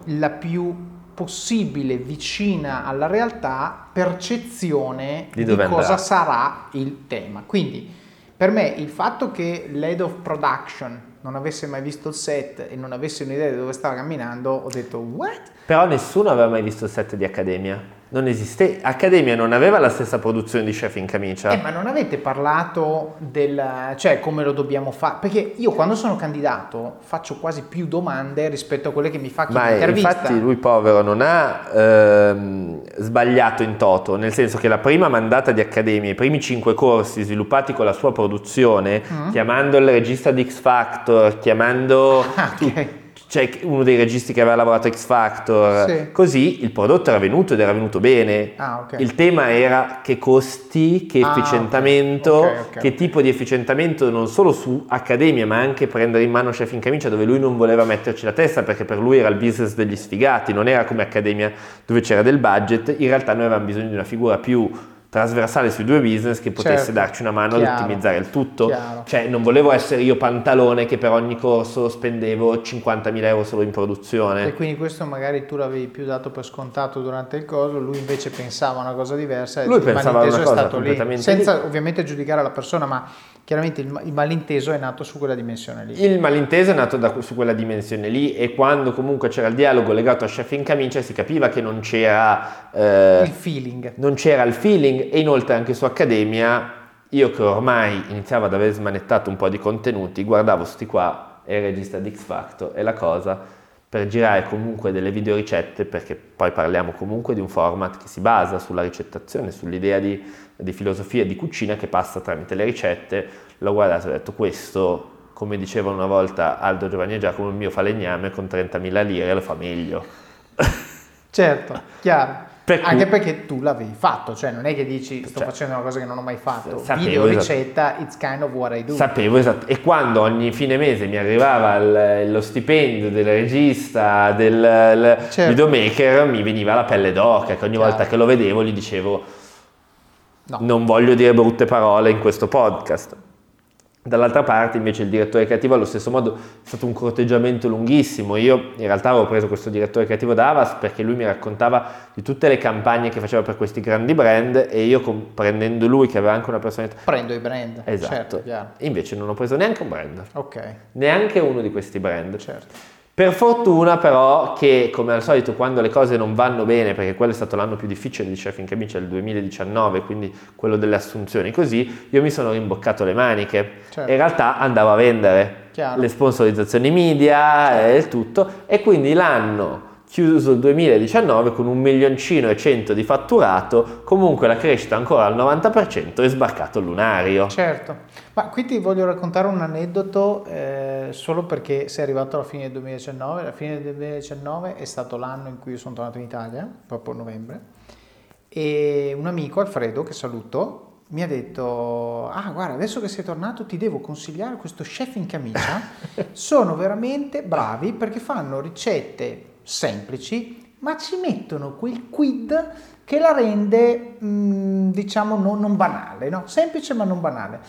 la più possibile vicina alla realtà percezione Di di, cosa andrà. sarà il tema. Quindi per me il fatto che l'head of production non avesse mai visto il set e non avesse un'idea di dove stava camminando, ho detto what? Però nessuno aveva mai visto il set di Accademia non esiste, Accademia non aveva la stessa produzione di Chef in Camicia. Eh, ma non avete parlato del, cioè come lo dobbiamo fare? Perché io quando sono candidato faccio quasi più domande rispetto a quelle che mi fa chi ma mi intervista. infatti lui povero non ha ehm, sbagliato in toto, nel senso che la prima mandata di Accademia, i primi cinque corsi sviluppati con la sua produzione, mm. chiamando il regista di X Factor, chiamando... Ah, okay c'è uno dei registi che aveva lavorato a X Factor, sì. così il prodotto era venuto ed era venuto bene. Ah, okay. Il tema era che costi, che ah, efficientamento, okay. Okay, che tipo di efficientamento non solo su Accademia ma anche prendere in mano Chef in Camicia dove lui non voleva metterci la testa perché per lui era il business degli sfigati, non era come Accademia dove c'era del budget, in realtà noi avevamo bisogno di una figura più trasversale sui due business che potesse certo. darci una mano Chiaro. ad ottimizzare il tutto. Chiaro. Cioè non volevo essere io pantalone che per ogni corso spendevo 50.000 euro solo in produzione. E quindi questo magari tu l'avevi più dato per scontato durante il corso, lui invece pensava una cosa diversa. Lui pensava una cosa completamente lì. Senza ovviamente giudicare la persona, ma chiaramente il, il, malinteso è nato su quella dimensione lì. Il malinteso è nato da, su quella dimensione lì e quando comunque c'era il dialogo legato a chef in camicia si capiva che non c'era... Eh, il feeling. Non c'era il feeling e inoltre anche su Accademia io che ormai iniziavo ad aver smanettato un po' di contenuti, guardavo sti qua e il regista di X Factor e la cosa per girare comunque delle video ricette perché poi parliamo comunque di un format che si basa sulla ricettazione, sull'idea di di filosofia di cucina che passa tramite le ricette, l'ho guardato e ho detto questo, come diceva una volta Aldo Giovanni e Giacomo, il mio falegname con 30.000 lire lo fa meglio. Certo, chiaro. Per Anche cui... perché tu l'avevi fatto, cioè non è che dici sto cioè, facendo una cosa che non ho mai fatto, sapevo, video esatto. ricetta, it's kind of what I do. Sapevo, esatto. E quando ogni fine mese mi arrivava il, lo stipendio del regista, del certo. videomaker, mi veniva la pelle d'oca, che ogni Chiaro. volta che lo vedevo gli dicevo No. Non voglio dire brutte parole in questo podcast. Dall'altra parte invece il direttore creativo allo stesso modo è stato un corteggiamento lunghissimo. Io in realtà avevo preso questo direttore creativo da Avas perché lui mi raccontava di tutte le campagne che faceva per questi grandi brand e io prendendo lui che aveva anche una personalità... Prendo i brand. Esatto. Certo, invece non ho preso neanche un brand. Ok. Neanche uno di questi brand. Certo. Per fortuna però che come al solito quando le cose non vanno bene, perché quello è stato l'anno più difficile di Chef in Camicia, il 2019, quindi quello delle assunzioni così, io mi sono rimboccato le maniche certo. e in realtà andavo a vendere Chiaro. le sponsorizzazioni media certo. e il tutto e quindi l'anno chiuso il 2019 con un milioncino e cento di fatturato, comunque la crescita ancora al 90% è sbarcato lunario. Certo, ma qui ti voglio raccontare un aneddoto eh, solo perché sei arrivato alla fine del 2019, la fine del 2019 è stato l'anno in cui io sono tornato in Italia, proprio a novembre, e un amico, Alfredo, che saluto, mi ha detto, ah guarda, adesso che sei tornato ti devo consigliare questo chef in camicia, sono veramente bravi perché fanno ricette semplici, ma ci mettono quel quid che la rende, mm, diciamo, non, non banale, no? semplice ma non banale.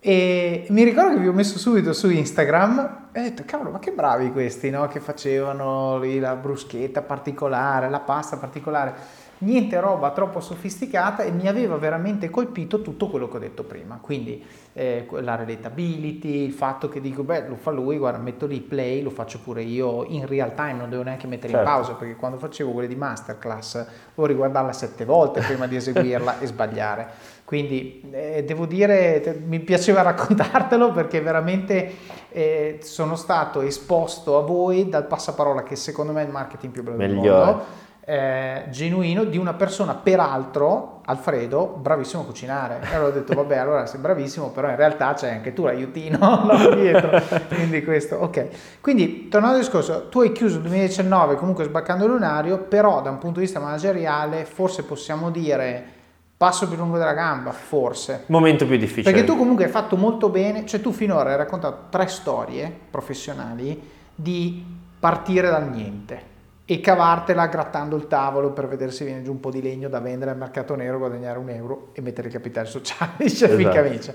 E mi ricordo che vi ho messo subito su Instagram e ho detto, cavolo, ma che bravi questi, no? Che facevano lì la bruschetta particolare, la pasta particolare niente roba troppo sofisticata e mi aveva veramente colpito tutto quello che ho detto prima. Quindi eh, la relatability, il fatto che dico, beh, lo fa lui, guarda, metto lì play, lo faccio pure io in real time, non devo neanche mettere certo. in pausa, perché quando facevo quelle di masterclass devo riguardarla sette volte prima di eseguirla e sbagliare. Quindi eh, devo dire, te, mi piaceva raccontartelo perché veramente eh, sono stato esposto a voi dal passaparola che secondo me è il marketing più bello del mondo eh, genuino di una persona, peraltro, Alfredo, bravissimo a cucinare. E allora ho detto, vabbè, allora sei bravissimo, però in realtà c'è anche tu l'aiutino no, dietro. Quindi questo, ok. Quindi, tornando al discorso, tu hai chiuso il 2019 comunque sbaccando lunario, però da un punto di vista manageriale forse possiamo dire passo più lungo della gamba, forse. Momento più difficile. Perché tu comunque hai fatto molto bene, cioè tu finora hai raccontato tre storie professionali di partire dal niente e cavartela grattando il tavolo per vedere se viene giù un po' di legno da vendere al mercato nero, guadagnare un euro e mettere il capitale sociale di esatto.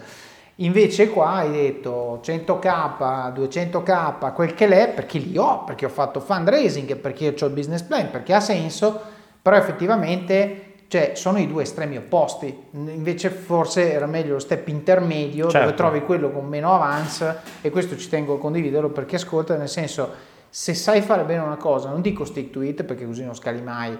Invece qua hai detto 100k, 200k, quel che l'è, perché li ho, perché ho fatto fundraising, perché ho il business plan, perché ha senso, però effettivamente cioè sono i due estremi opposti, invece forse era meglio lo step intermedio Certo. dove trovi quello con meno avance e questo ci tengo a condividerlo per chi ascolta, nel senso se sai fare bene una cosa, non dico stick to it perché così non scali mai,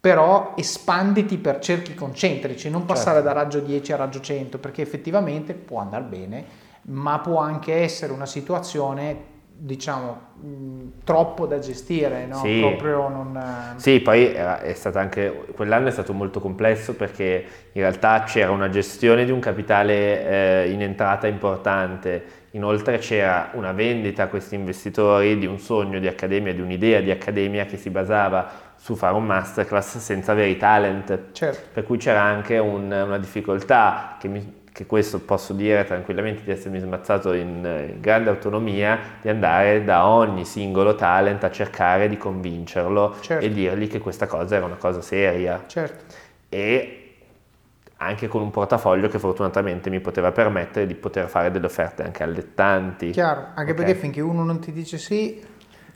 però espanditi per cerchi concentrici, non passare Certo. da raggio 10 a raggio 100 perché effettivamente può andare bene, ma può anche essere una situazione diciamo mh, troppo da gestire, no? Sì. proprio non... eh, Sì, poi era- è stato anche, quell'anno è stato molto complesso perché in realtà c'era una gestione di un capitale eh, in entrata importante, inoltre c'era una vendita a questi investitori di un sogno di accademia, di un'idea di accademia che si basava su fare un masterclass senza avere i talent. Certo. Per cui c'era anche un- una difficoltà che, mi- che questo posso dire tranquillamente di essermi smazzato in, in grande autonomia, di andare da ogni singolo talent a cercare di convincerlo Certo. e dirgli che questa cosa era una cosa seria Certo. e anche con un portafoglio che fortunatamente mi poteva permettere di poter fare delle offerte anche allettanti. Chiaro, anche Ok? perché finché uno non ti dice sì,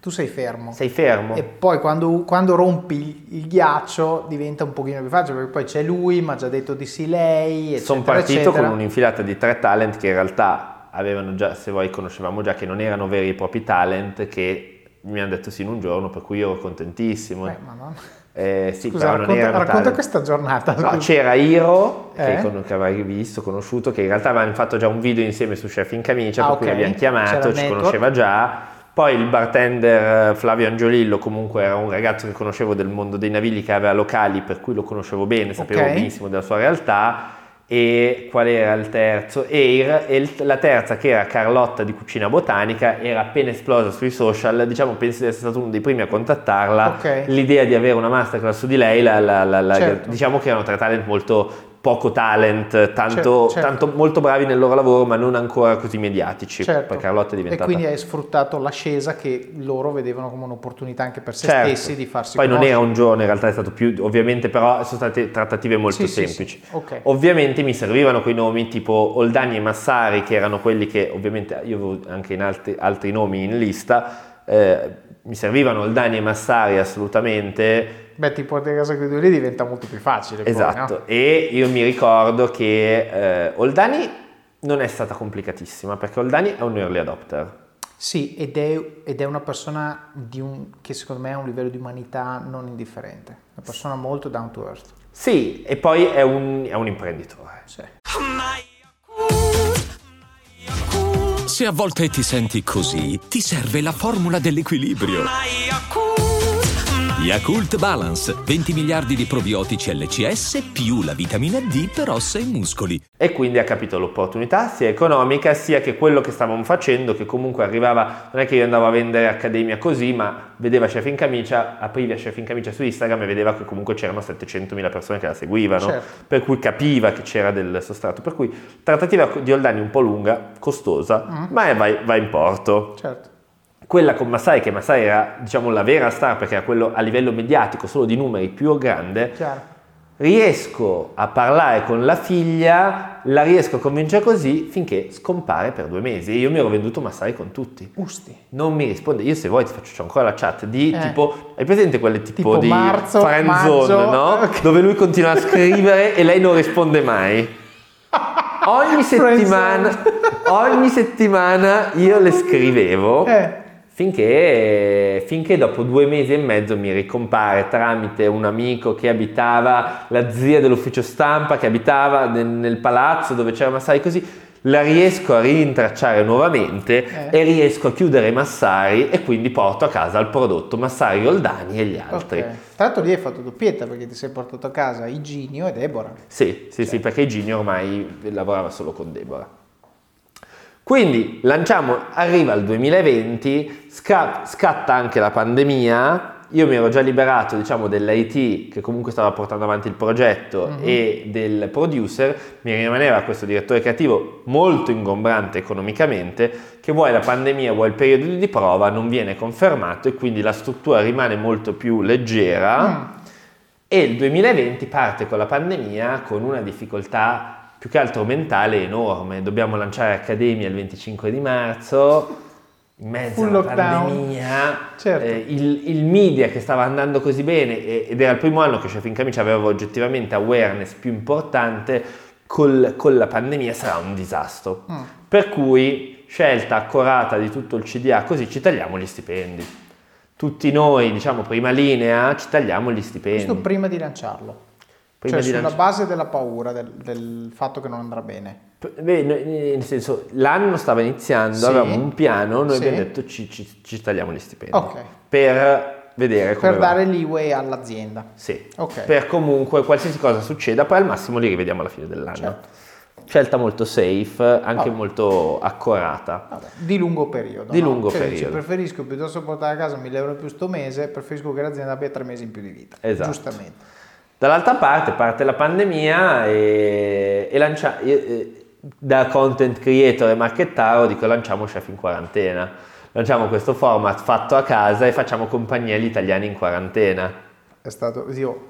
tu sei fermo. Sei fermo. E poi quando, quando rompi il, il ghiaccio diventa un pochino più facile perché poi c'è lui, ma ha già detto di sì lei, Sono partito eccetera. con un'infilata di tre talent che in realtà avevano già, se vuoi conoscevamo già che non erano veri e propri talent che mi hanno detto sì in un giorno per cui io ero contentissimo. Eh, madonna. Eh, sì, Scusa, racconta, erano racconta questa giornata. No, c'era Iro, che, Eh? con- che avrai visto, conosciuto, che in realtà avevamo fatto già un video insieme su Chef in Camicia, Ah, per cui ok. l'abbiamo chiamato, ci network. conosceva già. Poi il bartender eh, Flavio Angiolillo comunque era un ragazzo che conoscevo del mondo dei navigli che aveva locali, per cui lo conoscevo bene, sapevo Ok. benissimo della sua realtà. E qual era il terzo? Eir, e la terza che era Carlotta di Cucina Botanica, era appena esplosa sui social, diciamo penso di essere stato uno dei primi a contattarla, Ok. l'idea di avere una masterclass su di lei, la- la- la- Certo. diciamo che erano tre talent molto poco talent, tanto, Certo, certo. tanto molto bravi nel loro lavoro, ma non ancora così mediatici. Certo. Perché Carlotta è E diventata. quindi hai sfruttato l'ascesa che loro vedevano come un'opportunità anche per se Certo. stessi di farsi Poi non conoscere. era un giorno, in realtà è stato più, ovviamente, però sono state trattative molto Sì, sì, semplici. sì. Ok. Ovviamente mi servivano quei nomi tipo Oldani e Massari, che erano quelli che ovviamente io avevo anche in altri, altri nomi in lista. eh, mi servivano Oldani e Massari assolutamente. Beh, ti porti a casa quei due lì diventa molto più facile. poi, Esatto, no? e io mi ricordo che eh, Oldani non è stata complicatissima perché Oldani è un early adopter. Sì, ed è, ed è una persona di un, che secondo me ha un livello di umanità non indifferente. Una persona molto down to earth. Sì, e poi è un, è un imprenditore. Sì. Se a volte ti senti così, ti serve la formula dell'equilibrio. Yakult Balance, 20 miliardi di probiotici LCS più la vitamina D per ossa e muscoli. E quindi ha capito l'opportunità sia economica sia che quello che stavamo facendo, che comunque arrivava, non è che io andavo a vendere accademia così, ma vedeva Chef in Camicia, aprivi a Chef in Camicia su Instagram e vedeva che comunque c'erano 700.000 persone che la seguivano, Certo. per cui capiva che c'era del sostrato. Per cui trattativa di Oldani un po' lunga, costosa, Mm. ma è- va, va in porto. Certo. Quella con Masai, che Masai era diciamo la vera star perché era quello a livello mediatico, solo di numeri più grande, Chiaro. riesco a parlare con la figlia, la riesco a convincere così finché scompare per due mesi. E io mi ero venduto Masai con tutti. Usti. Non mi risponde, io se vuoi ti faccio c'ho ancora la chat di Eh. tipo, hai presente quelle tipo, Tipo di marzo, friend maggio, zone, no? ok. Dove lui continua a scrivere e lei non risponde mai. Ogni settimana, ogni settimana io le scrivevo Eh. Finché, finché dopo due mesi e mezzo mi ricompare tramite un amico che abitava, la zia dell'ufficio stampa che abitava nel, nel palazzo dove c'era Massari così, la riesco a rintracciare nuovamente Eh. e riesco a chiudere Massari e quindi porto a casa il prodotto Massari Oldani e gli altri. Ok. Tra l'altro lì hai fatto doppietta perché ti sei portato a casa Iginio e Deborah. Sì, sì, sì, perché Gini ormai lavorava solo con Deborah. Quindi lanciamo, arriva il 2020, sca- scatta anche la pandemia, io mi ero già liberato diciamo dell'IT che comunque stava portando avanti il progetto e del producer, mi rimaneva questo direttore creativo molto ingombrante economicamente che vuoi la pandemia, vuoi il periodo di prova, non viene confermato e quindi la struttura rimane molto più leggera. E il 2020 parte con la pandemia con una difficoltà più che altro mentale enorme. Dobbiamo lanciare Accademia il 25 di marzo in mezzo Full alla lockdown. pandemia, Certo. eh, il, il media che stava andando così bene ed era il primo anno che Chef in Camicia aveva oggettivamente awareness più importante, col- con la pandemia sarà un disastro. Mm. Per cui scelta accorata di tutto il CDA, così ci tagliamo gli stipendi. Tutti noi, diciamo, prima linea, ci tagliamo gli stipendi. Questo prima di lanciarlo. Prima cioè di sulla lanci- base della paura, del, del fatto che non andrà bene. Beh, noi- nel senso, l'anno stava iniziando, Sì. avevamo un piano, noi Sì. abbiamo detto ci, ci- ci tagliamo gli stipendi. Ok. Per vedere come Per va. dare leeway all'azienda. Sì. Ok. Per comunque qualsiasi cosa succeda, poi al massimo li rivediamo alla fine dell'anno. Certo. Scelta molto safe, anche Vabbè. molto accorata. Vabbè, di lungo periodo. Di no? lungo Cioè, periodo. preferisco piuttosto portare a casa 1000 euro in più sto mese, preferisco che l'azienda abbia tre mesi in più di vita. Esatto. Giustamente. Dall'altra parte parte la pandemia e, e lancia- e- e- da content creator e marchettaro dico lanciamo Chef in quarantena. Lanciamo questo format fatto a casa e facciamo compagnia agli italiani in quarantena. È stato. Io.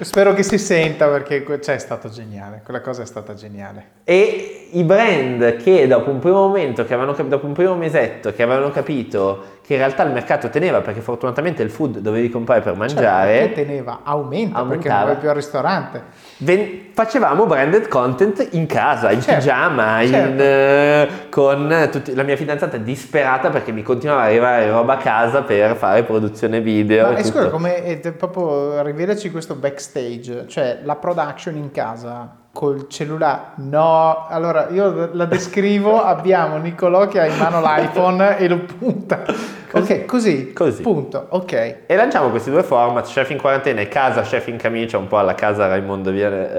Spero che si senta perché cioè, è stato geniale. Quella cosa è stata geniale. E i brand che dopo un primo momento, che avevano dopo un primo mesetto, che avevano capito che in realtà il mercato teneva, perché fortunatamente il food dovevi comprare per Cioè, mangiare, perché teneva, aumenta, perché non Aumentava. vai più al ristorante. ven- facevamo branded content in casa, in Certo, pigiama, in, certo. eh, con tutti- la mia fidanzata disperata perché mi continuava ad arrivare roba a casa per fare produzione video. Ma e scusa, come è proprio rivederci questo backstage, cioè la production in casa col cellulare. No, allora io la descrivo, abbiamo Niccolò che ha in mano l'iPhone e lo punta. ok, così, Così. punto, ok. E lanciamo questi due format, Chef in quarantena e Casa Chef in camicia, un po' alla casa Raimondo Viane-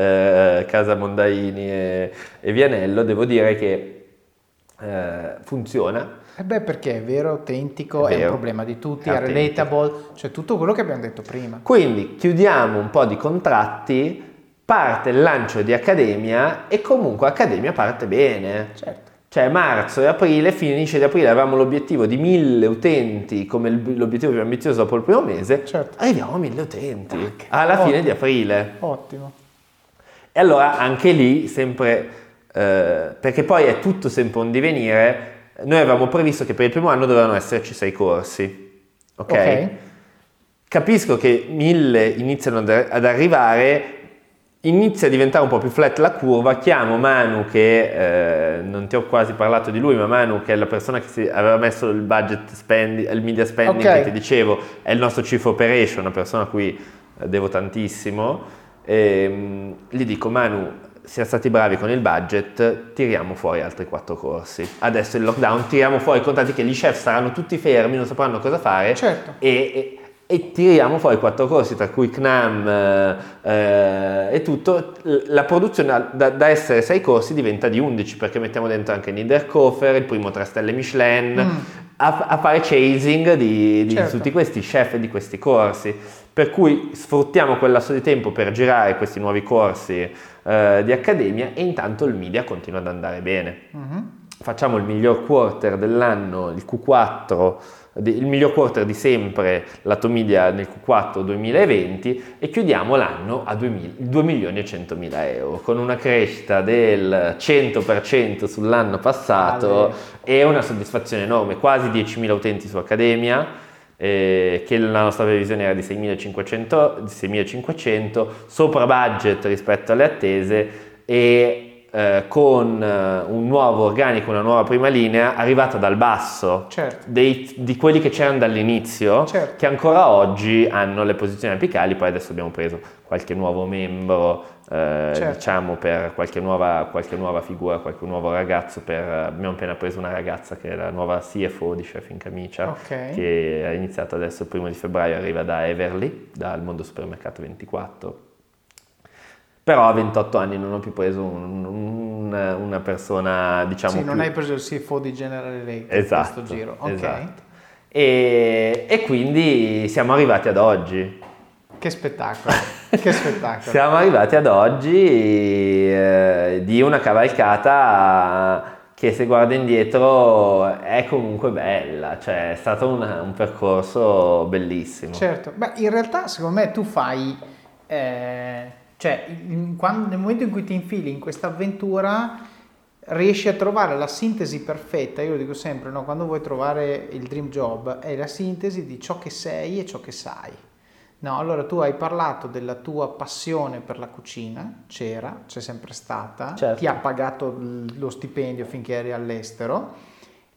eh, Casa Mondaini e, e Vianello. Devo dire che eh, funziona. E beh, perché è vero, autentico, È è, vero. un problema di tutti, È è, relatable, cioè tutto quello che abbiamo detto prima. Quindi chiudiamo un po' di contratti, parte il lancio di Accademia e comunque Accademia parte bene. Certo. Cioè marzo e aprile, finisce di aprile, avevamo l'obiettivo di 1000 utenti come l'obiettivo più ambizioso dopo il primo mese, Certo. arriviamo a 1000 utenti Ok. alla fine Ottimo. di aprile. Ottimo. E allora anche lì, sempre, eh, perché poi è tutto sempre un divenire, noi avevamo previsto che per il primo anno dovevano esserci sei corsi. Ok? Ok. Capisco che mille iniziano ad arrivare, inizia a diventare un po' più flat la curva, chiamo Manu che, eh, non ti ho quasi parlato di lui, ma Manu che è la persona che si aveva messo il budget spending, il media spending Ok. che ti dicevo, è il nostro chief operation, una persona a cui eh, devo tantissimo, e, mm, gli dico Manu, siamo stati bravi con il budget, tiriamo fuori altri quattro corsi. Adesso il lockdown, tiriamo fuori, contate che gli chef saranno tutti fermi, non sapranno cosa fare Certo. e, e- e tiriamo fuori quattro corsi, tra cui CNAM eh, eh, e tutto. La produzione da, da essere sei corsi diventa di 11 perché mettiamo dentro anche Niederkofer, il primo 3 stelle Michelin, Mm. a, a fare chasing di, di Certo. tutti questi chef di questi corsi. Per cui sfruttiamo quel lasso di tempo per girare questi nuovi corsi eh, di accademia e intanto il media continua ad andare bene Mhm. facciamo il miglior quarter dell'anno, il Q4, di- il miglior quarter di sempre, lato media nel Q4 2020 e chiudiamo l'anno a 2, mil- 2 milioni e 100 mila euro con una crescita del 100% sull'anno passato Ale. e una soddisfazione enorme, quasi 10.000 utenti su Accademia. eh, che la nostra previsione era di 6.500, di 6.500 sopra budget rispetto alle attese e eh, con eh, un nuovo organico, una nuova prima linea arrivata dal basso Certo. dei- di quelli che c'erano dall'inizio, Certo. che ancora oggi hanno le posizioni apicali, poi adesso abbiamo preso qualche nuovo membro, eh, Certo. diciamo per qualche nuova, qualche nuova figura, qualche nuovo ragazzo, per, abbiamo appena preso una ragazza che è la nuova CFO di Chef in Camicia, Ok. che ha iniziato adesso il primo di febbraio, arriva da Everly, dal mondo supermercato 24. Però a 28 anni non ho più preso un- un- una persona, diciamo... sì, non più- hai preso il CFO di General Electric Esatto, questo giro. Ok. esatto. E, e quindi siamo arrivati ad oggi. Che spettacolo. che spettacolo. Siamo arrivati ad oggi eh, di una cavalcata che se guardo indietro è comunque bella, cioè è stato una- un percorso bellissimo. Certo, beh, in realtà secondo me tu fai, eh, cioè in- quando- nel momento in cui ti infili in questa avventura, riesci a trovare la sintesi perfetta, io lo dico sempre, no? quando vuoi trovare il dream job è la sintesi di ciò che sei e ciò che sai. No, allora tu hai parlato della tua passione per la cucina, c'era, c'è sempre stata, certo. ti ha pagato lo stipendio finché eri all'estero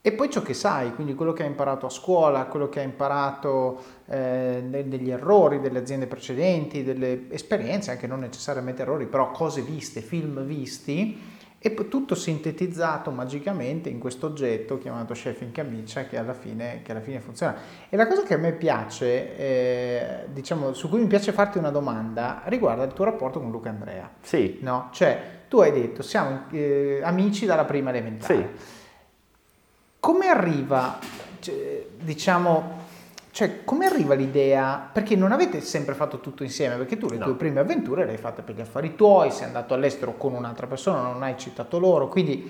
e poi ciò che sai, quindi quello che hai imparato a scuola, quello che hai imparato eh, degli errori delle aziende precedenti, delle esperienze, anche non necessariamente errori, però cose viste, film visti, e tutto sintetizzato magicamente in questo oggetto chiamato Chef in camicia che alla fine, che alla fine funziona. E la cosa che a me piace, eh, diciamo, su cui mi piace farti una domanda, riguarda il tuo rapporto con Luca Andrea. Sì. No? Cioè, tu hai detto, siamo eh, amici dalla prima elementare. Sì. Come arriva, cioè, diciamo, cioè, come arriva l'idea? Perché non avete sempre fatto tutto insieme, perché tu le no. tue prime avventure le hai fatte per gli affari tuoi, sei andato all'estero con un'altra persona, non hai citato loro, quindi...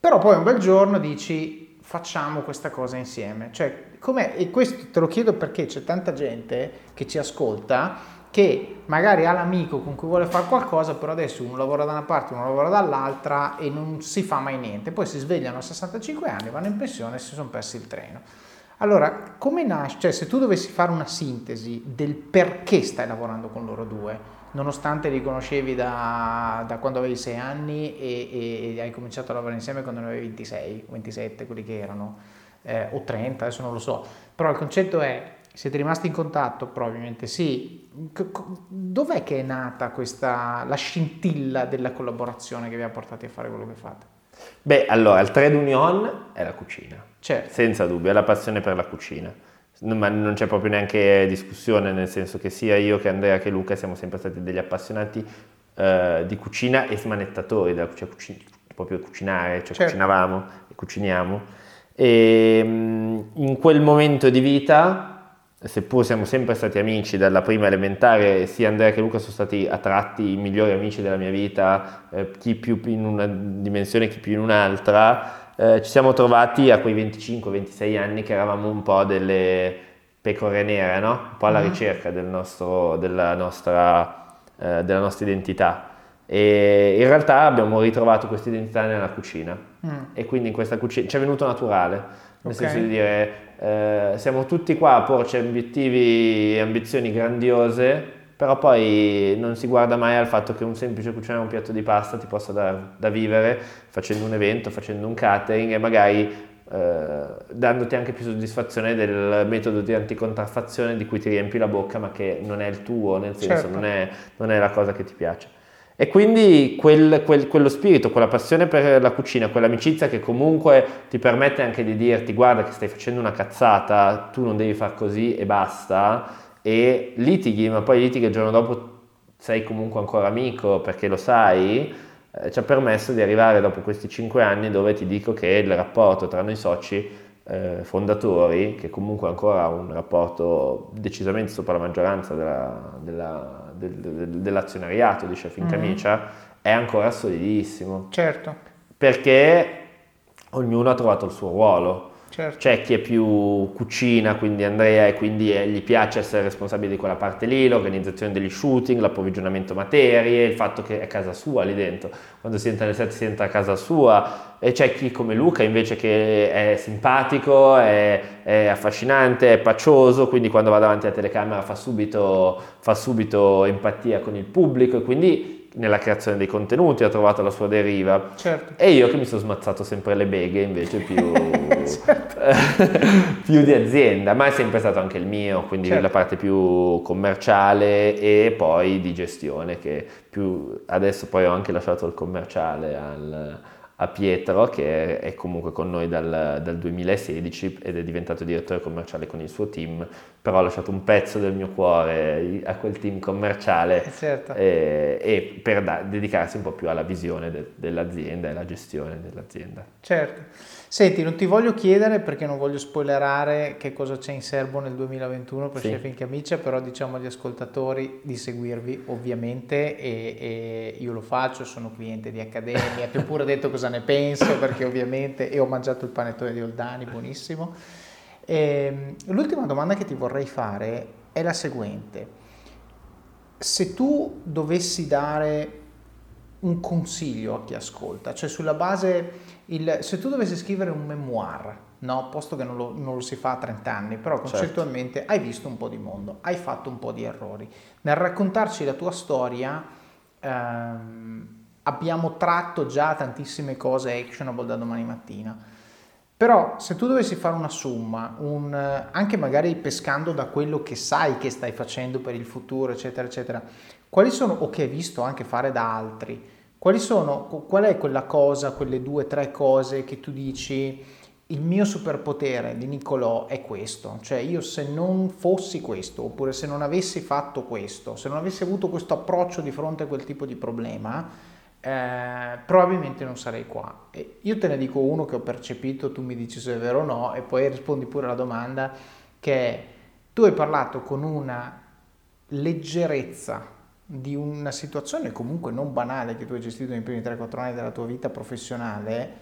Però poi un bel giorno dici facciamo questa cosa insieme. Cioè, com'è? E questo te lo chiedo perché c'è tanta gente che ci ascolta che magari ha l'amico con cui vuole fare qualcosa, però adesso uno lavora da una parte, uno lavora dall'altra e non si fa mai niente. Poi si svegliano a 65 anni, vanno in pensione e si sono persi il treno. Allora, come nasce? Cioè, se tu dovessi fare una sintesi del perché stai lavorando con loro due, nonostante li conoscevi da, da quando avevi 6 anni e, e, hai cominciato a lavorare insieme quando ne avevi 26, 27, quelli che erano, eh, o 30, adesso non lo so, però il concetto è, siete rimasti in contatto? Probabilmente sì. Dov'è che è nata questa, la scintilla della collaborazione che vi ha portati a fare quello che fate? Beh, allora, il trade union è la cucina Certo. Senza dubbio, è la passione per la cucina. Ma non c'è proprio neanche discussione, nel senso che sia io che Andrea che Luca siamo sempre stati degli appassionati eh, di cucina e smanettatori della cioè cucina, proprio cucinare, cioè certo. cucinavamo e cuciniamo. E in quel momento di vita, seppur siamo sempre stati amici dalla prima elementare, sia Andrea che Luca sono stati a tratti i migliori amici della mia vita, eh, chi più in una dimensione, chi più in un'altra, eh, ci siamo trovati a quei 25-26 anni che eravamo un po' delle pecore nere, no? un po' alla mm-hmm. ricerca del nostro, della, nostra, eh, della, nostra, identità. E in realtà abbiamo ritrovato questa identità nella cucina mm. e quindi in questa cucina ci è venuto naturale, nel okay. senso di dire eh, siamo tutti qua a porci obiettivi e ambizioni grandiose però poi non si guarda mai al fatto che un semplice cucinare un piatto di pasta ti possa dar da vivere facendo un evento, facendo un catering e magari eh, dandoti anche più soddisfazione del metodo di anticontraffazione di cui ti riempi la bocca ma che non è il tuo, nel senso certo. non, è, non, è, la cosa che ti piace. E quindi quel, quel, quello spirito, quella passione per la cucina, quell'amicizia che comunque ti permette anche di dirti guarda che stai facendo una cazzata, tu non devi far così e basta, e litighi, ma poi litighi il giorno dopo sei comunque ancora amico perché lo sai, eh, ci ha permesso di arrivare dopo questi cinque anni dove ti dico che il rapporto tra noi soci eh, fondatori, che comunque ancora ha un rapporto decisamente sopra la maggioranza della, della, del, del, dell'azionariato di Chef in mm-hmm. Camicia, è ancora solidissimo. Certo. Perché ognuno ha trovato il suo ruolo. Certo. C'è chi è più cucina, quindi Andrea, e quindi eh, gli piace essere responsabile di quella parte lì, l'organizzazione degli shooting, l'approvvigionamento materie, il fatto che è casa sua lì dentro. Quando si entra nel set si entra a casa sua. E c'è chi come Luca invece che è simpatico, è, è affascinante, è pacioso, quindi quando va davanti alla telecamera fa subito, fa subito empatia con il pubblico e quindi nella creazione dei contenuti ha trovato la sua deriva. Certo. E io che mi sono smazzato sempre le beghe invece più, certo. più di azienda, ma è sempre stato anche il mio, quindi certo. la parte più commerciale e poi di gestione, che più adesso poi ho anche lasciato il commerciale al a Pietro che è comunque con noi dal, dal, 2016 ed è diventato direttore commerciale con il suo team, però ha lasciato un pezzo del mio cuore a quel team commerciale eh, certo. e, e, per da, dedicarsi un po' più alla visione de, dell'azienda e alla gestione dell'azienda. Certo. Senti, non ti voglio chiedere perché non voglio spoilerare che cosa c'è in serbo nel 2021 per sì. Chef in Camicia, però diciamo agli ascoltatori di seguirvi ovviamente e, e io lo faccio, sono cliente di Accademia, ti ho pure detto cosa ne penso perché ovviamente e ho mangiato il panettone di Oldani, buonissimo. E, ehm, l'ultima domanda che ti vorrei fare è la seguente. Se tu dovessi dare un consiglio a chi ascolta, cioè sulla base, il, se tu dovessi scrivere un memoir, no? posto che non lo, non lo si fa a 30 anni, però Certo. concettualmente hai visto un po' di mondo, hai fatto un po' di errori. Nel raccontarci la tua storia ehm, abbiamo tratto già tantissime cose actionable da domani mattina. Però se tu dovessi fare una somma, un, anche magari pescando da quello che sai che stai facendo per il futuro, eccetera, eccetera, quali sono, o che hai visto anche fare da altri, quali sono, qual è quella cosa, quelle due, tre cose che tu dici, il mio superpotere di Nicolò è questo, cioè io se non fossi questo, oppure se non avessi fatto questo, se non avessi avuto questo approccio di fronte a quel tipo di problema, eh, probabilmente non sarei qua. E io te ne dico uno che ho percepito, tu mi dici se è vero o no, e poi rispondi pure alla domanda che tu hai parlato con una leggerezza di una situazione comunque non banale che tu hai gestito nei primi 3-4 anni della tua vita professionale,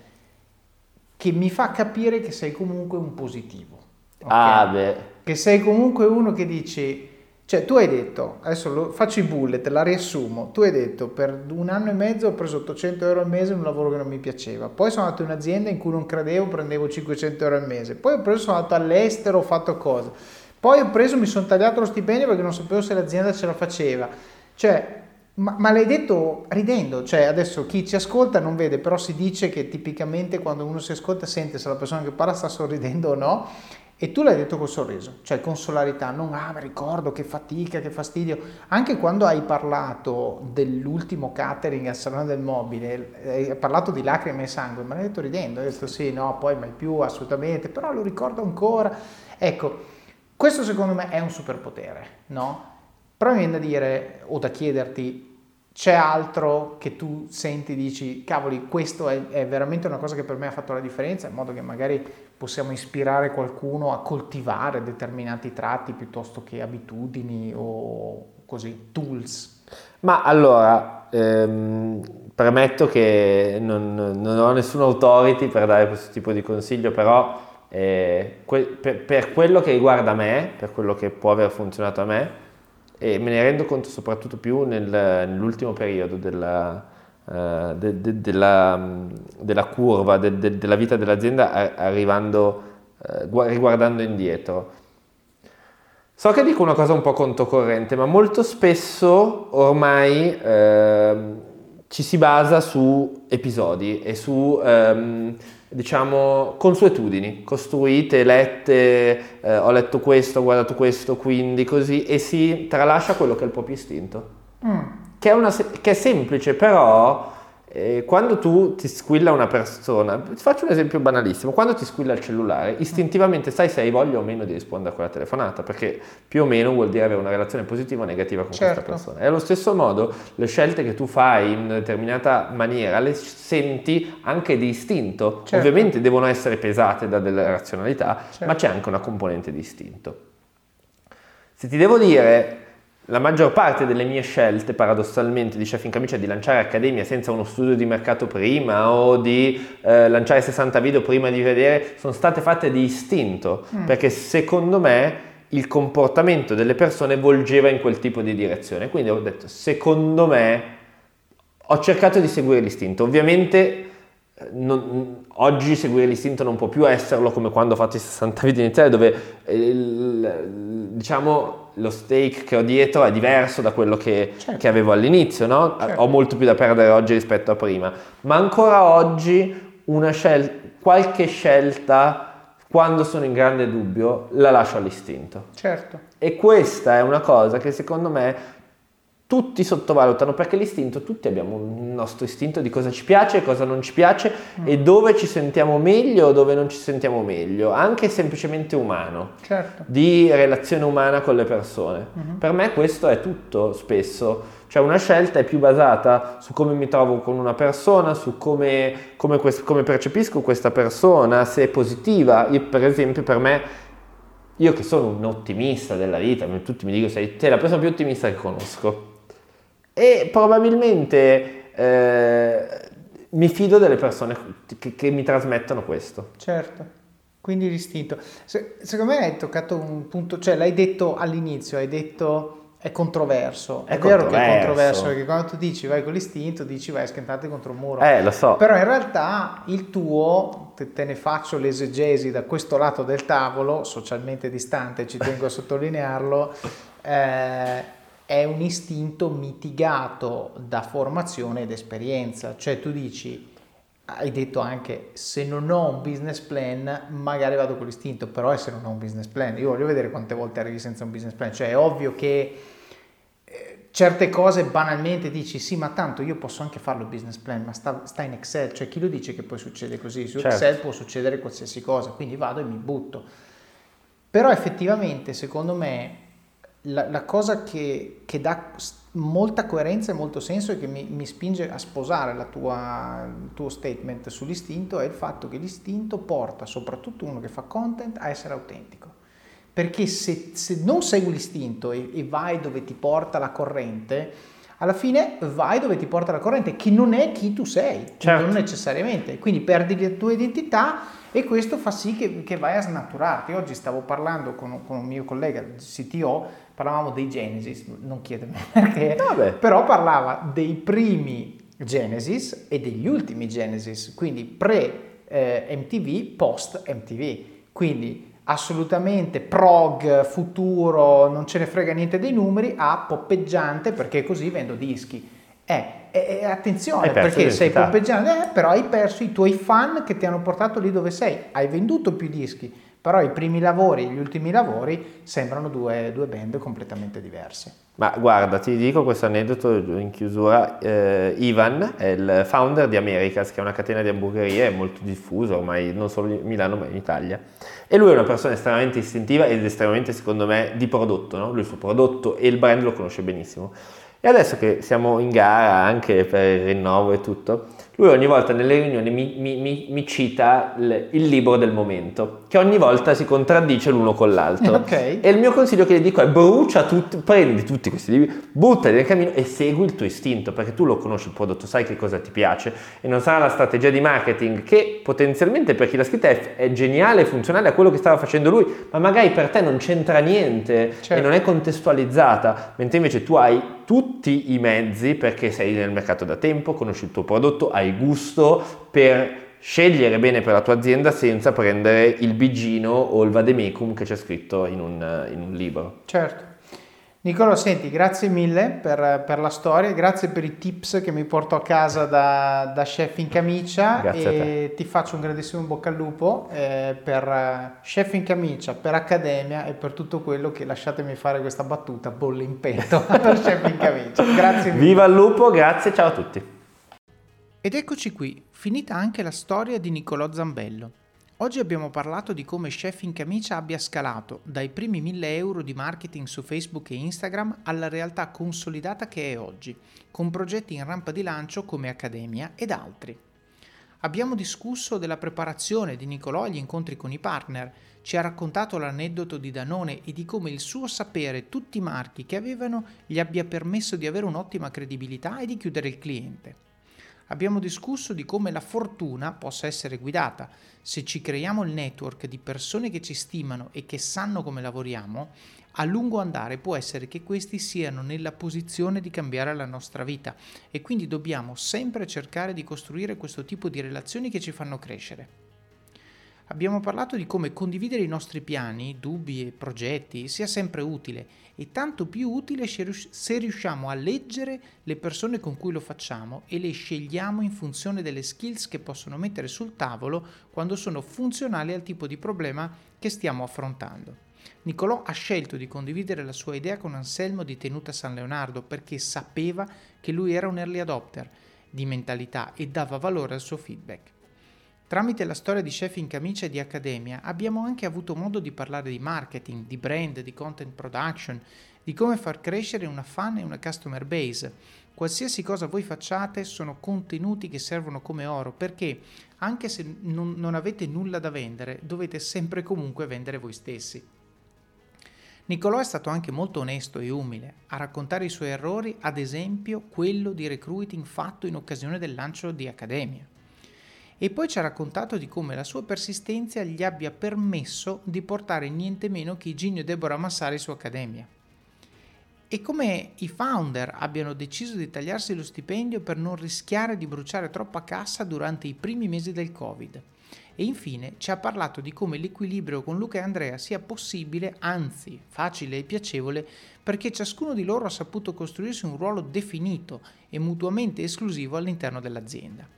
che mi fa capire che sei comunque un positivo. ok? Ah, beh. Che sei comunque uno che dici, cioè tu hai detto, adesso lo, faccio i bullet, la riassumo, tu hai detto per un anno e mezzo ho preso 800 euro al mese in un lavoro che non mi piaceva, poi sono andato in un'azienda in cui non credevo, prendevo 500 euro al mese, poi ho preso, sono andato all'estero, ho fatto cose, poi ho preso, mi sono tagliato lo stipendio perché non sapevo se l'azienda ce la faceva, cioè ma, ma, l'hai detto ridendo, cioè adesso chi ci ascolta non vede, però si dice che tipicamente quando uno si ascolta sente se la persona che parla sta sorridendo o no, e tu l'hai detto col sorriso, cioè con solarità, non ah mi ricordo che fatica, che fastidio, anche quando hai parlato dell'ultimo catering al Salone del Mobile, hai parlato di lacrime e sangue, ma l'hai detto ridendo, hai detto sì, no, poi mai più, assolutamente, però lo ricordo ancora, ecco, questo secondo me è un superpotere, no? Però mi viene da dire o da chiederti, c'è altro che tu senti, dici, cavoli, questo è, è, veramente una cosa che per me ha fatto la differenza, in modo che magari possiamo ispirare qualcuno a coltivare determinati tratti piuttosto che abitudini o così, tools? Ma allora, ehm, premetto che non, non, ho nessun authority per dare questo tipo di consiglio, però eh, que- per, per quello che riguarda me, per quello che può aver funzionato a me, e me ne rendo conto soprattutto più nel, nell'ultimo periodo della, uh, de, de, della, della curva de, della vita dell'azienda arrivando, uh, riguardando indietro. So che dico una cosa un po' controcorrente, ma molto spesso ormai uh, ci si basa su episodi e su um, diciamo, consuetudini costruite, lette, eh, ho letto questo, ho guardato questo, quindi così, e si tralascia quello che è il proprio istinto. Mm. Che, è una, che, è semplice, però eh, quando tu ti squilla una persona, faccio un esempio banalissimo, quando ti squilla il cellulare, istintivamente sai se hai voglia o meno di rispondere a quella telefonata, perché più o meno vuol dire avere una relazione positiva o negativa con certo. questa persona. E allo stesso modo le scelte che tu fai in una determinata maniera le senti anche di istinto, certo. ovviamente devono essere pesate da delle razionalità, certo. ma c'è anche una componente di istinto. Se ti devo dire la maggior parte delle mie scelte, paradossalmente, di chef in camicia di lanciare accademia senza uno studio di mercato prima o di eh, lanciare 60 video prima di vedere, sono state fatte di istinto, mm. perché secondo me il comportamento delle persone volgeva in quel tipo di direzione. Quindi ho detto, secondo me, ho cercato di seguire l'istinto. Ovviamente non, oggi seguire l'istinto non può più esserlo come quando ho fatto i 60 video iniziali dove il, diciamo lo stake che ho dietro è diverso da quello che, certo. che avevo all'inizio, no? certo. ho molto più da perdere oggi rispetto a prima, ma ancora oggi una scel- qualche scelta quando sono in grande dubbio la lascio all'istinto. Certo. E questa è una cosa che secondo me tutti sottovalutano perché l'istinto, tutti abbiamo un nostro istinto di cosa ci piace e cosa non ci piace mm. e dove ci sentiamo meglio o dove non ci sentiamo meglio, anche semplicemente umano, certo. di relazione umana con le persone. Mm-hmm. Per me questo è tutto spesso, cioè una scelta è più basata su come mi trovo con una persona, su come, come, quest- come percepisco questa persona, se è positiva. Io per esempio per me io che sono un ottimista della vita, tutti mi dicono sei, sei la persona più ottimista che conosco. E probabilmente eh, mi fido delle persone che, che, mi trasmettono questo. Certo, quindi l'istinto. Se, secondo me hai toccato un punto, cioè l'hai detto all'inizio, hai detto è controverso. È È, vero che è controverso. controverso perché quando tu dici vai con l'istinto, dici vai a schiantarti contro un muro. Eh, lo so. Però in realtà il tuo, te, te ne faccio l'esegesi da questo lato del tavolo, socialmente distante, ci tengo a sottolinearlo, eh, è un istinto mitigato da formazione ed esperienza. Cioè tu dici, hai detto anche, se non ho un business plan, magari vado con l'istinto, però è se non ho un business plan. Io voglio vedere quante volte arrivi senza un business plan. Cioè è ovvio che eh, certe cose banalmente dici sì ma tanto io posso anche farlo il business plan ma sta, sta in Excel cioè chi lo dice che poi succede così su Certo. Excel può succedere qualsiasi cosa quindi vado e mi butto però effettivamente secondo me la, la cosa che, che dà molta coerenza e molto senso e che mi, mi spinge a sposare la tua, il tuo statement sull'istinto è il fatto che l'istinto porta soprattutto uno che fa content a essere autentico perché se, se non segui l'istinto e, e vai dove ti porta la corrente, alla fine vai dove ti porta la corrente, che non è chi tu sei, Certo. non necessariamente. Quindi perdi la tua identità e questo fa sì che, che vai a snaturarti. Oggi stavo parlando con, con un mio collega, CTO, parlavamo dei Genesis, non chiedermi perché, Vabbè. però parlava dei primi Genesis e degli ultimi Genesis, quindi pre-MTV, post-MTV. Quindi assolutamente prog, futuro, non ce ne frega niente dei numeri, a poppeggiante perché così vendo dischi. Eh, eh, eh, attenzione perché sei poppeggiante, eh, però hai perso i tuoi fan che ti hanno portato lì dove sei, hai venduto più dischi, però i primi lavori e gli ultimi lavori sembrano due, due band completamente diverse. Ma guarda, ti dico questo aneddoto in chiusura. Eh, Ivan è il founder di Americas, che è una catena di hamburgerie molto diffusa ormai non solo in Milano ma in Italia. E lui è una persona estremamente istintiva ed estremamente, secondo me, di prodotto. No? Lui il suo prodotto e il brand lo conosce benissimo. E adesso che siamo in gara anche per il rinnovo e tutto, lui ogni volta nelle riunioni mi, mi- mi- mi cita il, il libro del momento, che ogni volta si contraddice l'uno con l'altro. Ok. E il mio consiglio che gli dico è brucia tutti, prendi tutti questi libri, buttali nel cammino e segui il tuo istinto, perché tu lo conosci il prodotto, sai che cosa ti piace e non sarà la strategia di marketing che potenzialmente per chi l'ha scritta è, è geniale, funzionale a quello che stava facendo lui, ma magari per te non c'entra niente Certo. e non è contestualizzata, mentre invece tu hai tutti i mezzi perché sei nel mercato da tempo, conosci il tuo prodotto, hai gusto per scegliere bene per la tua azienda senza prendere il bigino o il vademecum che c'è scritto in un, in un libro. Certo. Nicola, senti, grazie mille per, per la storia, grazie per i tips che mi porto a casa da, da chef in camicia Grazie e ti faccio un grandissimo in bocca al lupo eh, per eh, chef in camicia, per accademia e per tutto quello che, lasciatemi fare questa battuta, bolle in petto per chef in camicia. Grazie mille. Viva il lupo, grazie, ciao a tutti. Ed eccoci qui, finita anche la storia di Niccolò Zambello. Oggi abbiamo parlato di come Chef in Camicia abbia scalato dai primi 1000 euro di marketing su Facebook e Instagram alla realtà consolidata che è oggi, con progetti in rampa di lancio come Accademia ed altri. Abbiamo discusso della preparazione di Nicolò agli incontri con i partner, ci ha raccontato l'aneddoto di Danone e di come il suo sapere tutti i marchi che avevano gli abbia permesso di avere un'ottima credibilità e di chiudere il cliente. Abbiamo discusso di come la fortuna possa essere guidata. Se ci creiamo il network di persone che ci stimano e che sanno come lavoriamo, a lungo andare può essere che questi siano nella posizione di cambiare la nostra vita e quindi dobbiamo sempre cercare di costruire questo tipo di relazioni che ci fanno crescere. Abbiamo parlato di come condividere i nostri piani, dubbi e progetti sia sempre utile e tanto più utile se rius- se riusciamo a leggere le persone con cui lo facciamo e le scegliamo in funzione delle skills che possono mettere sul tavolo quando sono funzionali al tipo di problema che stiamo affrontando. Nicolò ha scelto di condividere la sua idea con Anselmo di Tenuta San Leonardo perché sapeva che lui era un early adopter di mentalità e dava valore al suo feedback. Tramite la storia di Chef in Camicia e di Accademia abbiamo anche avuto modo di parlare di marketing, di brand, di content production, di come far crescere una fan e una customer base. Qualsiasi cosa voi facciate sono contenuti che servono come oro perché anche se non, non avete nulla da vendere dovete sempre comunque vendere voi stessi. Niccolò è stato anche molto onesto e umile a raccontare i suoi errori, ad esempio quello di recruiting fatto in occasione del lancio di Accademia. E poi ci ha raccontato di come la sua persistenza gli abbia permesso di portare niente meno che Igino e Deborah Massari su Accademia. e come i founder abbiano deciso di tagliarsi lo stipendio per non rischiare di bruciare troppa cassa durante i primi mesi del Covid. E infine ci ha parlato di come l'equilibrio con Luca e Andrea sia possibile, anzi facile e piacevole, perché ciascuno di loro ha saputo costruirsi un ruolo definito e mutuamente esclusivo all'interno dell'azienda.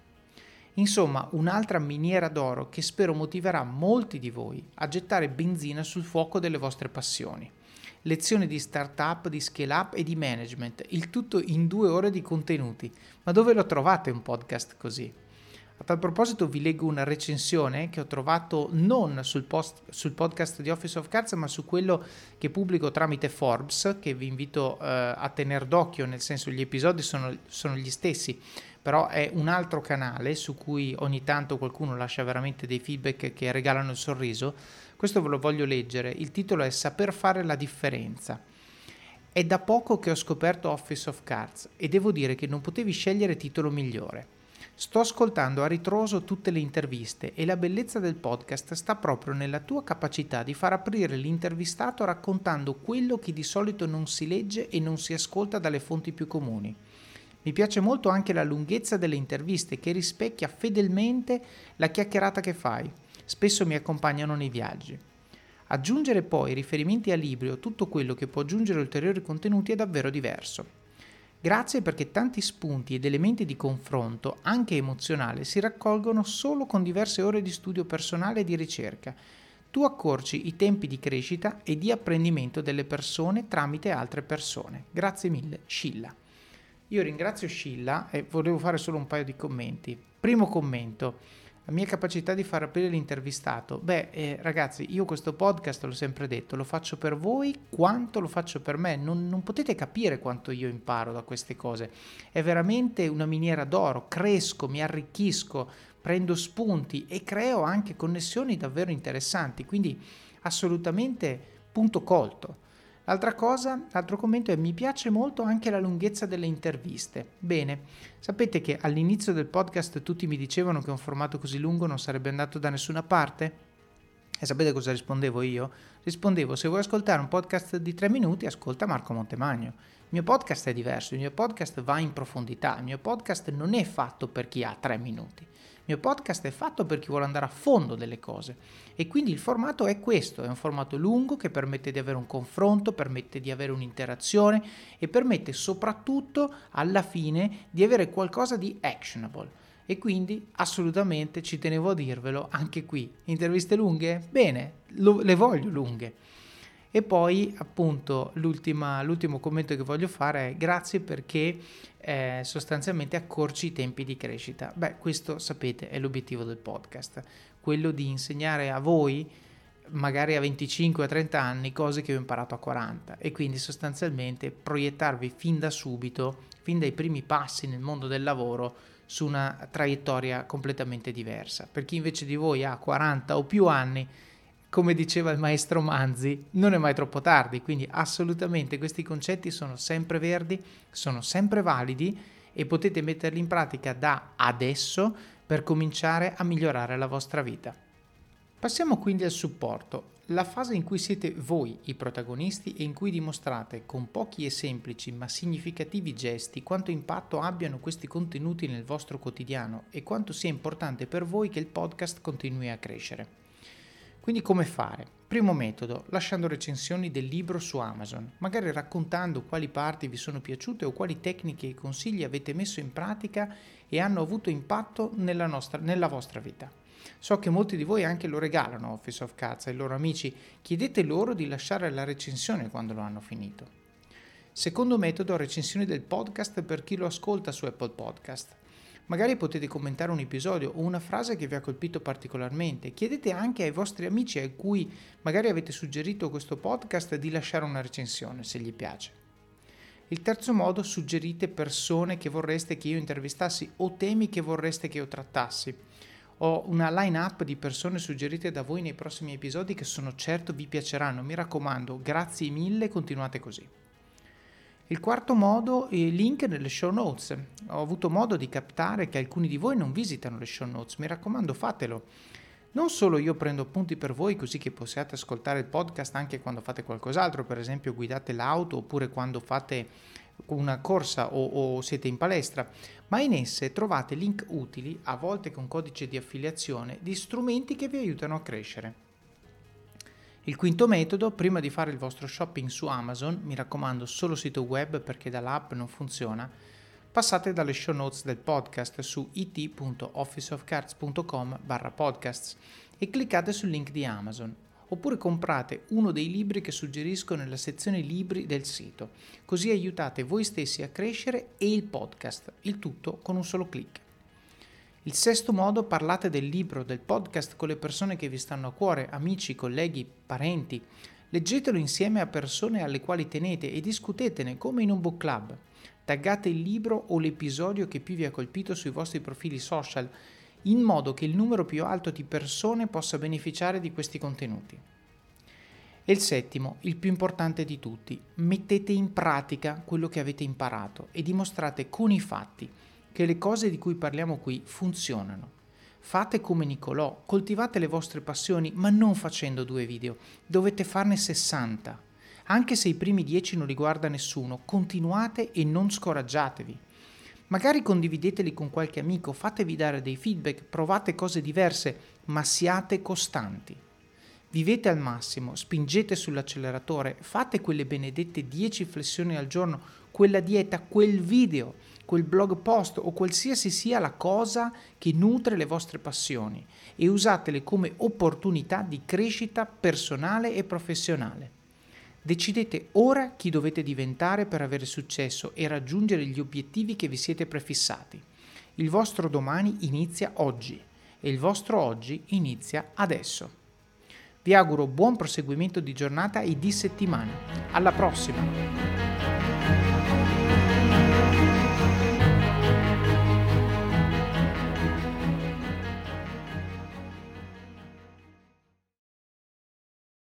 Insomma, un'altra miniera d'oro che spero motiverà molti di voi a gettare benzina sul fuoco delle vostre passioni. Lezioni di startup, di scale up e di management, il tutto in due ore di contenuti. Ma dove lo trovate un podcast così? A tal proposito vi leggo una recensione che ho trovato non sul, post, sul, podcast di Office of Cards, ma su quello che pubblico tramite Forbes, che vi invito eh, a tenere d'occhio, nel senso gli episodi sono, sono, gli stessi, però è un altro canale su cui ogni tanto qualcuno lascia veramente dei feedback che regalano il sorriso. Questo ve lo voglio leggere, il titolo è Saper fare la differenza. È da poco che ho scoperto Office of Cards e devo dire che non potevi scegliere titolo migliore. Sto ascoltando a ritroso tutte le interviste e la bellezza del podcast sta proprio nella tua capacità di far aprire l'intervistato raccontando quello che di solito non si legge e non si ascolta dalle fonti più comuni. Mi piace molto anche la lunghezza delle interviste che rispecchia fedelmente la chiacchierata che fai. Spesso mi accompagnano nei viaggi. Aggiungere poi riferimenti a libri o tutto quello che può aggiungere ulteriori contenuti è davvero diverso. Grazie perché tanti spunti ed elementi di confronto, anche emozionale, si raccolgono solo con diverse ore di studio personale e di ricerca. Tu accorci i tempi di crescita e di apprendimento delle persone tramite altre persone. Grazie mille, Scilla. Io ringrazio Scilla e volevo fare solo un paio di commenti. Primo commento la mia capacità di far aprire l'intervistato. Beh, eh, ragazzi, io questo podcast l'ho sempre detto, lo faccio per voi quanto lo faccio per me. Non, non, potete capire quanto io imparo da queste cose. È veramente una miniera d'oro. Cresco, mi arricchisco, prendo spunti e creo anche connessioni davvero interessanti. Quindi, assolutamente punto colto. L'altra cosa, l'altro commento è mi piace molto anche la lunghezza delle interviste. Bene, sapete che all'inizio del podcast tutti mi dicevano che un formato così lungo non sarebbe andato da nessuna parte? E sapete cosa rispondevo io? Rispondevo, se vuoi ascoltare un podcast di tre minuti, ascolta Marco Montemagno. Il mio podcast è diverso, il mio podcast va in profondità, il mio podcast non è fatto per chi ha tre minuti. Mio podcast è fatto per chi vuole andare a fondo delle cose e quindi il formato è questo, è un formato lungo che permette di avere un confronto, permette di avere un'interazione e permette soprattutto alla fine di avere qualcosa di actionable. E quindi assolutamente ci tenevo a dirvelo anche qui. Interviste lunghe? Bene, lo, le voglio lunghe. E poi appunto l'ultimo commento che voglio fare è grazie perché eh, sostanzialmente accorci i tempi di crescita. Beh, questo sapete è l'obiettivo del podcast, quello di insegnare a voi magari a 25 o 30 anni cose che ho imparato a 40 e quindi sostanzialmente proiettarvi fin da subito, fin dai primi passi nel mondo del lavoro su una traiettoria completamente diversa. Per chi invece di voi ha 40 o più anni, come diceva il maestro Manzi, non è mai troppo tardi, quindi assolutamente questi concetti sono sempre verdi, sono sempre validi e potete metterli in pratica da adesso per cominciare a migliorare la vostra vita. Passiamo quindi al supporto, la fase in cui siete voi i protagonisti e in cui dimostrate con pochi e semplici ma significativi gesti quanto impatto abbiano questi contenuti nel vostro quotidiano e quanto sia importante per voi che il podcast continui a crescere. Quindi come fare? Primo metodo, lasciando recensioni del libro su Amazon, magari raccontando quali parti vi sono piaciute o quali tecniche e consigli avete messo in pratica e hanno avuto impatto nella, nostra, nella vostra vita. So che molti di voi anche lo regalano Office of Cards ai loro amici, chiedete loro di lasciare la recensione quando lo hanno finito. Secondo metodo, recensioni del podcast per chi lo ascolta su Apple Podcast. Magari potete commentare un episodio o una frase che vi ha colpito particolarmente. Chiedete anche ai vostri amici a cui magari avete suggerito questo podcast di lasciare una recensione se gli piace. Il terzo modo, suggerite persone che vorreste che io intervistassi o temi che vorreste che io trattassi. Ho una line-up di persone suggerite da voi nei prossimi episodi che sono certo vi piaceranno. Mi raccomando, grazie mille, continuate così. Il quarto modo, il link nelle show notes. Ho avuto modo di captare che alcuni di voi non visitano le show notes, mi raccomando fatelo. Non solo io prendo appunti per voi così che possiate ascoltare il podcast anche quando fate qualcos'altro, per esempio guidate l'auto oppure quando fate una corsa o, o, siete in palestra, ma in esse trovate link utili, a volte con codice di affiliazione, di strumenti che vi aiutano a crescere. Il quinto metodo, prima di fare il vostro shopping su Amazon, mi raccomando solo sito web perché dall'app non funziona, passate dalle show notes del podcast su it.officeofcards.com barra podcasts e cliccate sul link di Amazon oppure comprate uno dei libri che suggerisco nella sezione libri del sito, così aiutate voi stessi a crescere e il podcast, il tutto con un solo clic. Il sesto modo, parlate del libro, del podcast con le persone che vi stanno a cuore, amici, colleghi, parenti. Leggetelo insieme a persone alle quali tenete e discutetene come in un book club. Taggate il libro o l'episodio che più vi ha colpito sui vostri profili social in modo che il numero più alto di persone possa beneficiare di questi contenuti. E il settimo, il più importante di tutti, mettete in pratica quello che avete imparato e dimostrate con i fatti che le cose di cui parliamo qui funzionano. Fate come Nicolò, coltivate le vostre passioni, ma non facendo due video, dovete farne 60. Anche se i primi 10 non riguarda nessuno, continuate e non scoraggiatevi. Magari condivideteli con qualche amico, fatevi dare dei feedback, provate cose diverse, ma siate costanti. Vivete al massimo, spingete sull'acceleratore, fate quelle benedette 10 flessioni al giorno, quella dieta, quel video, quel blog post o qualsiasi sia la cosa che nutre le vostre passioni e usatele come opportunità di crescita personale e professionale. Decidete ora chi dovete diventare per avere successo e raggiungere gli obiettivi che vi siete prefissati. Il vostro domani inizia oggi e il vostro oggi inizia adesso. Vi auguro buon proseguimento di giornata e di settimana. Alla prossima!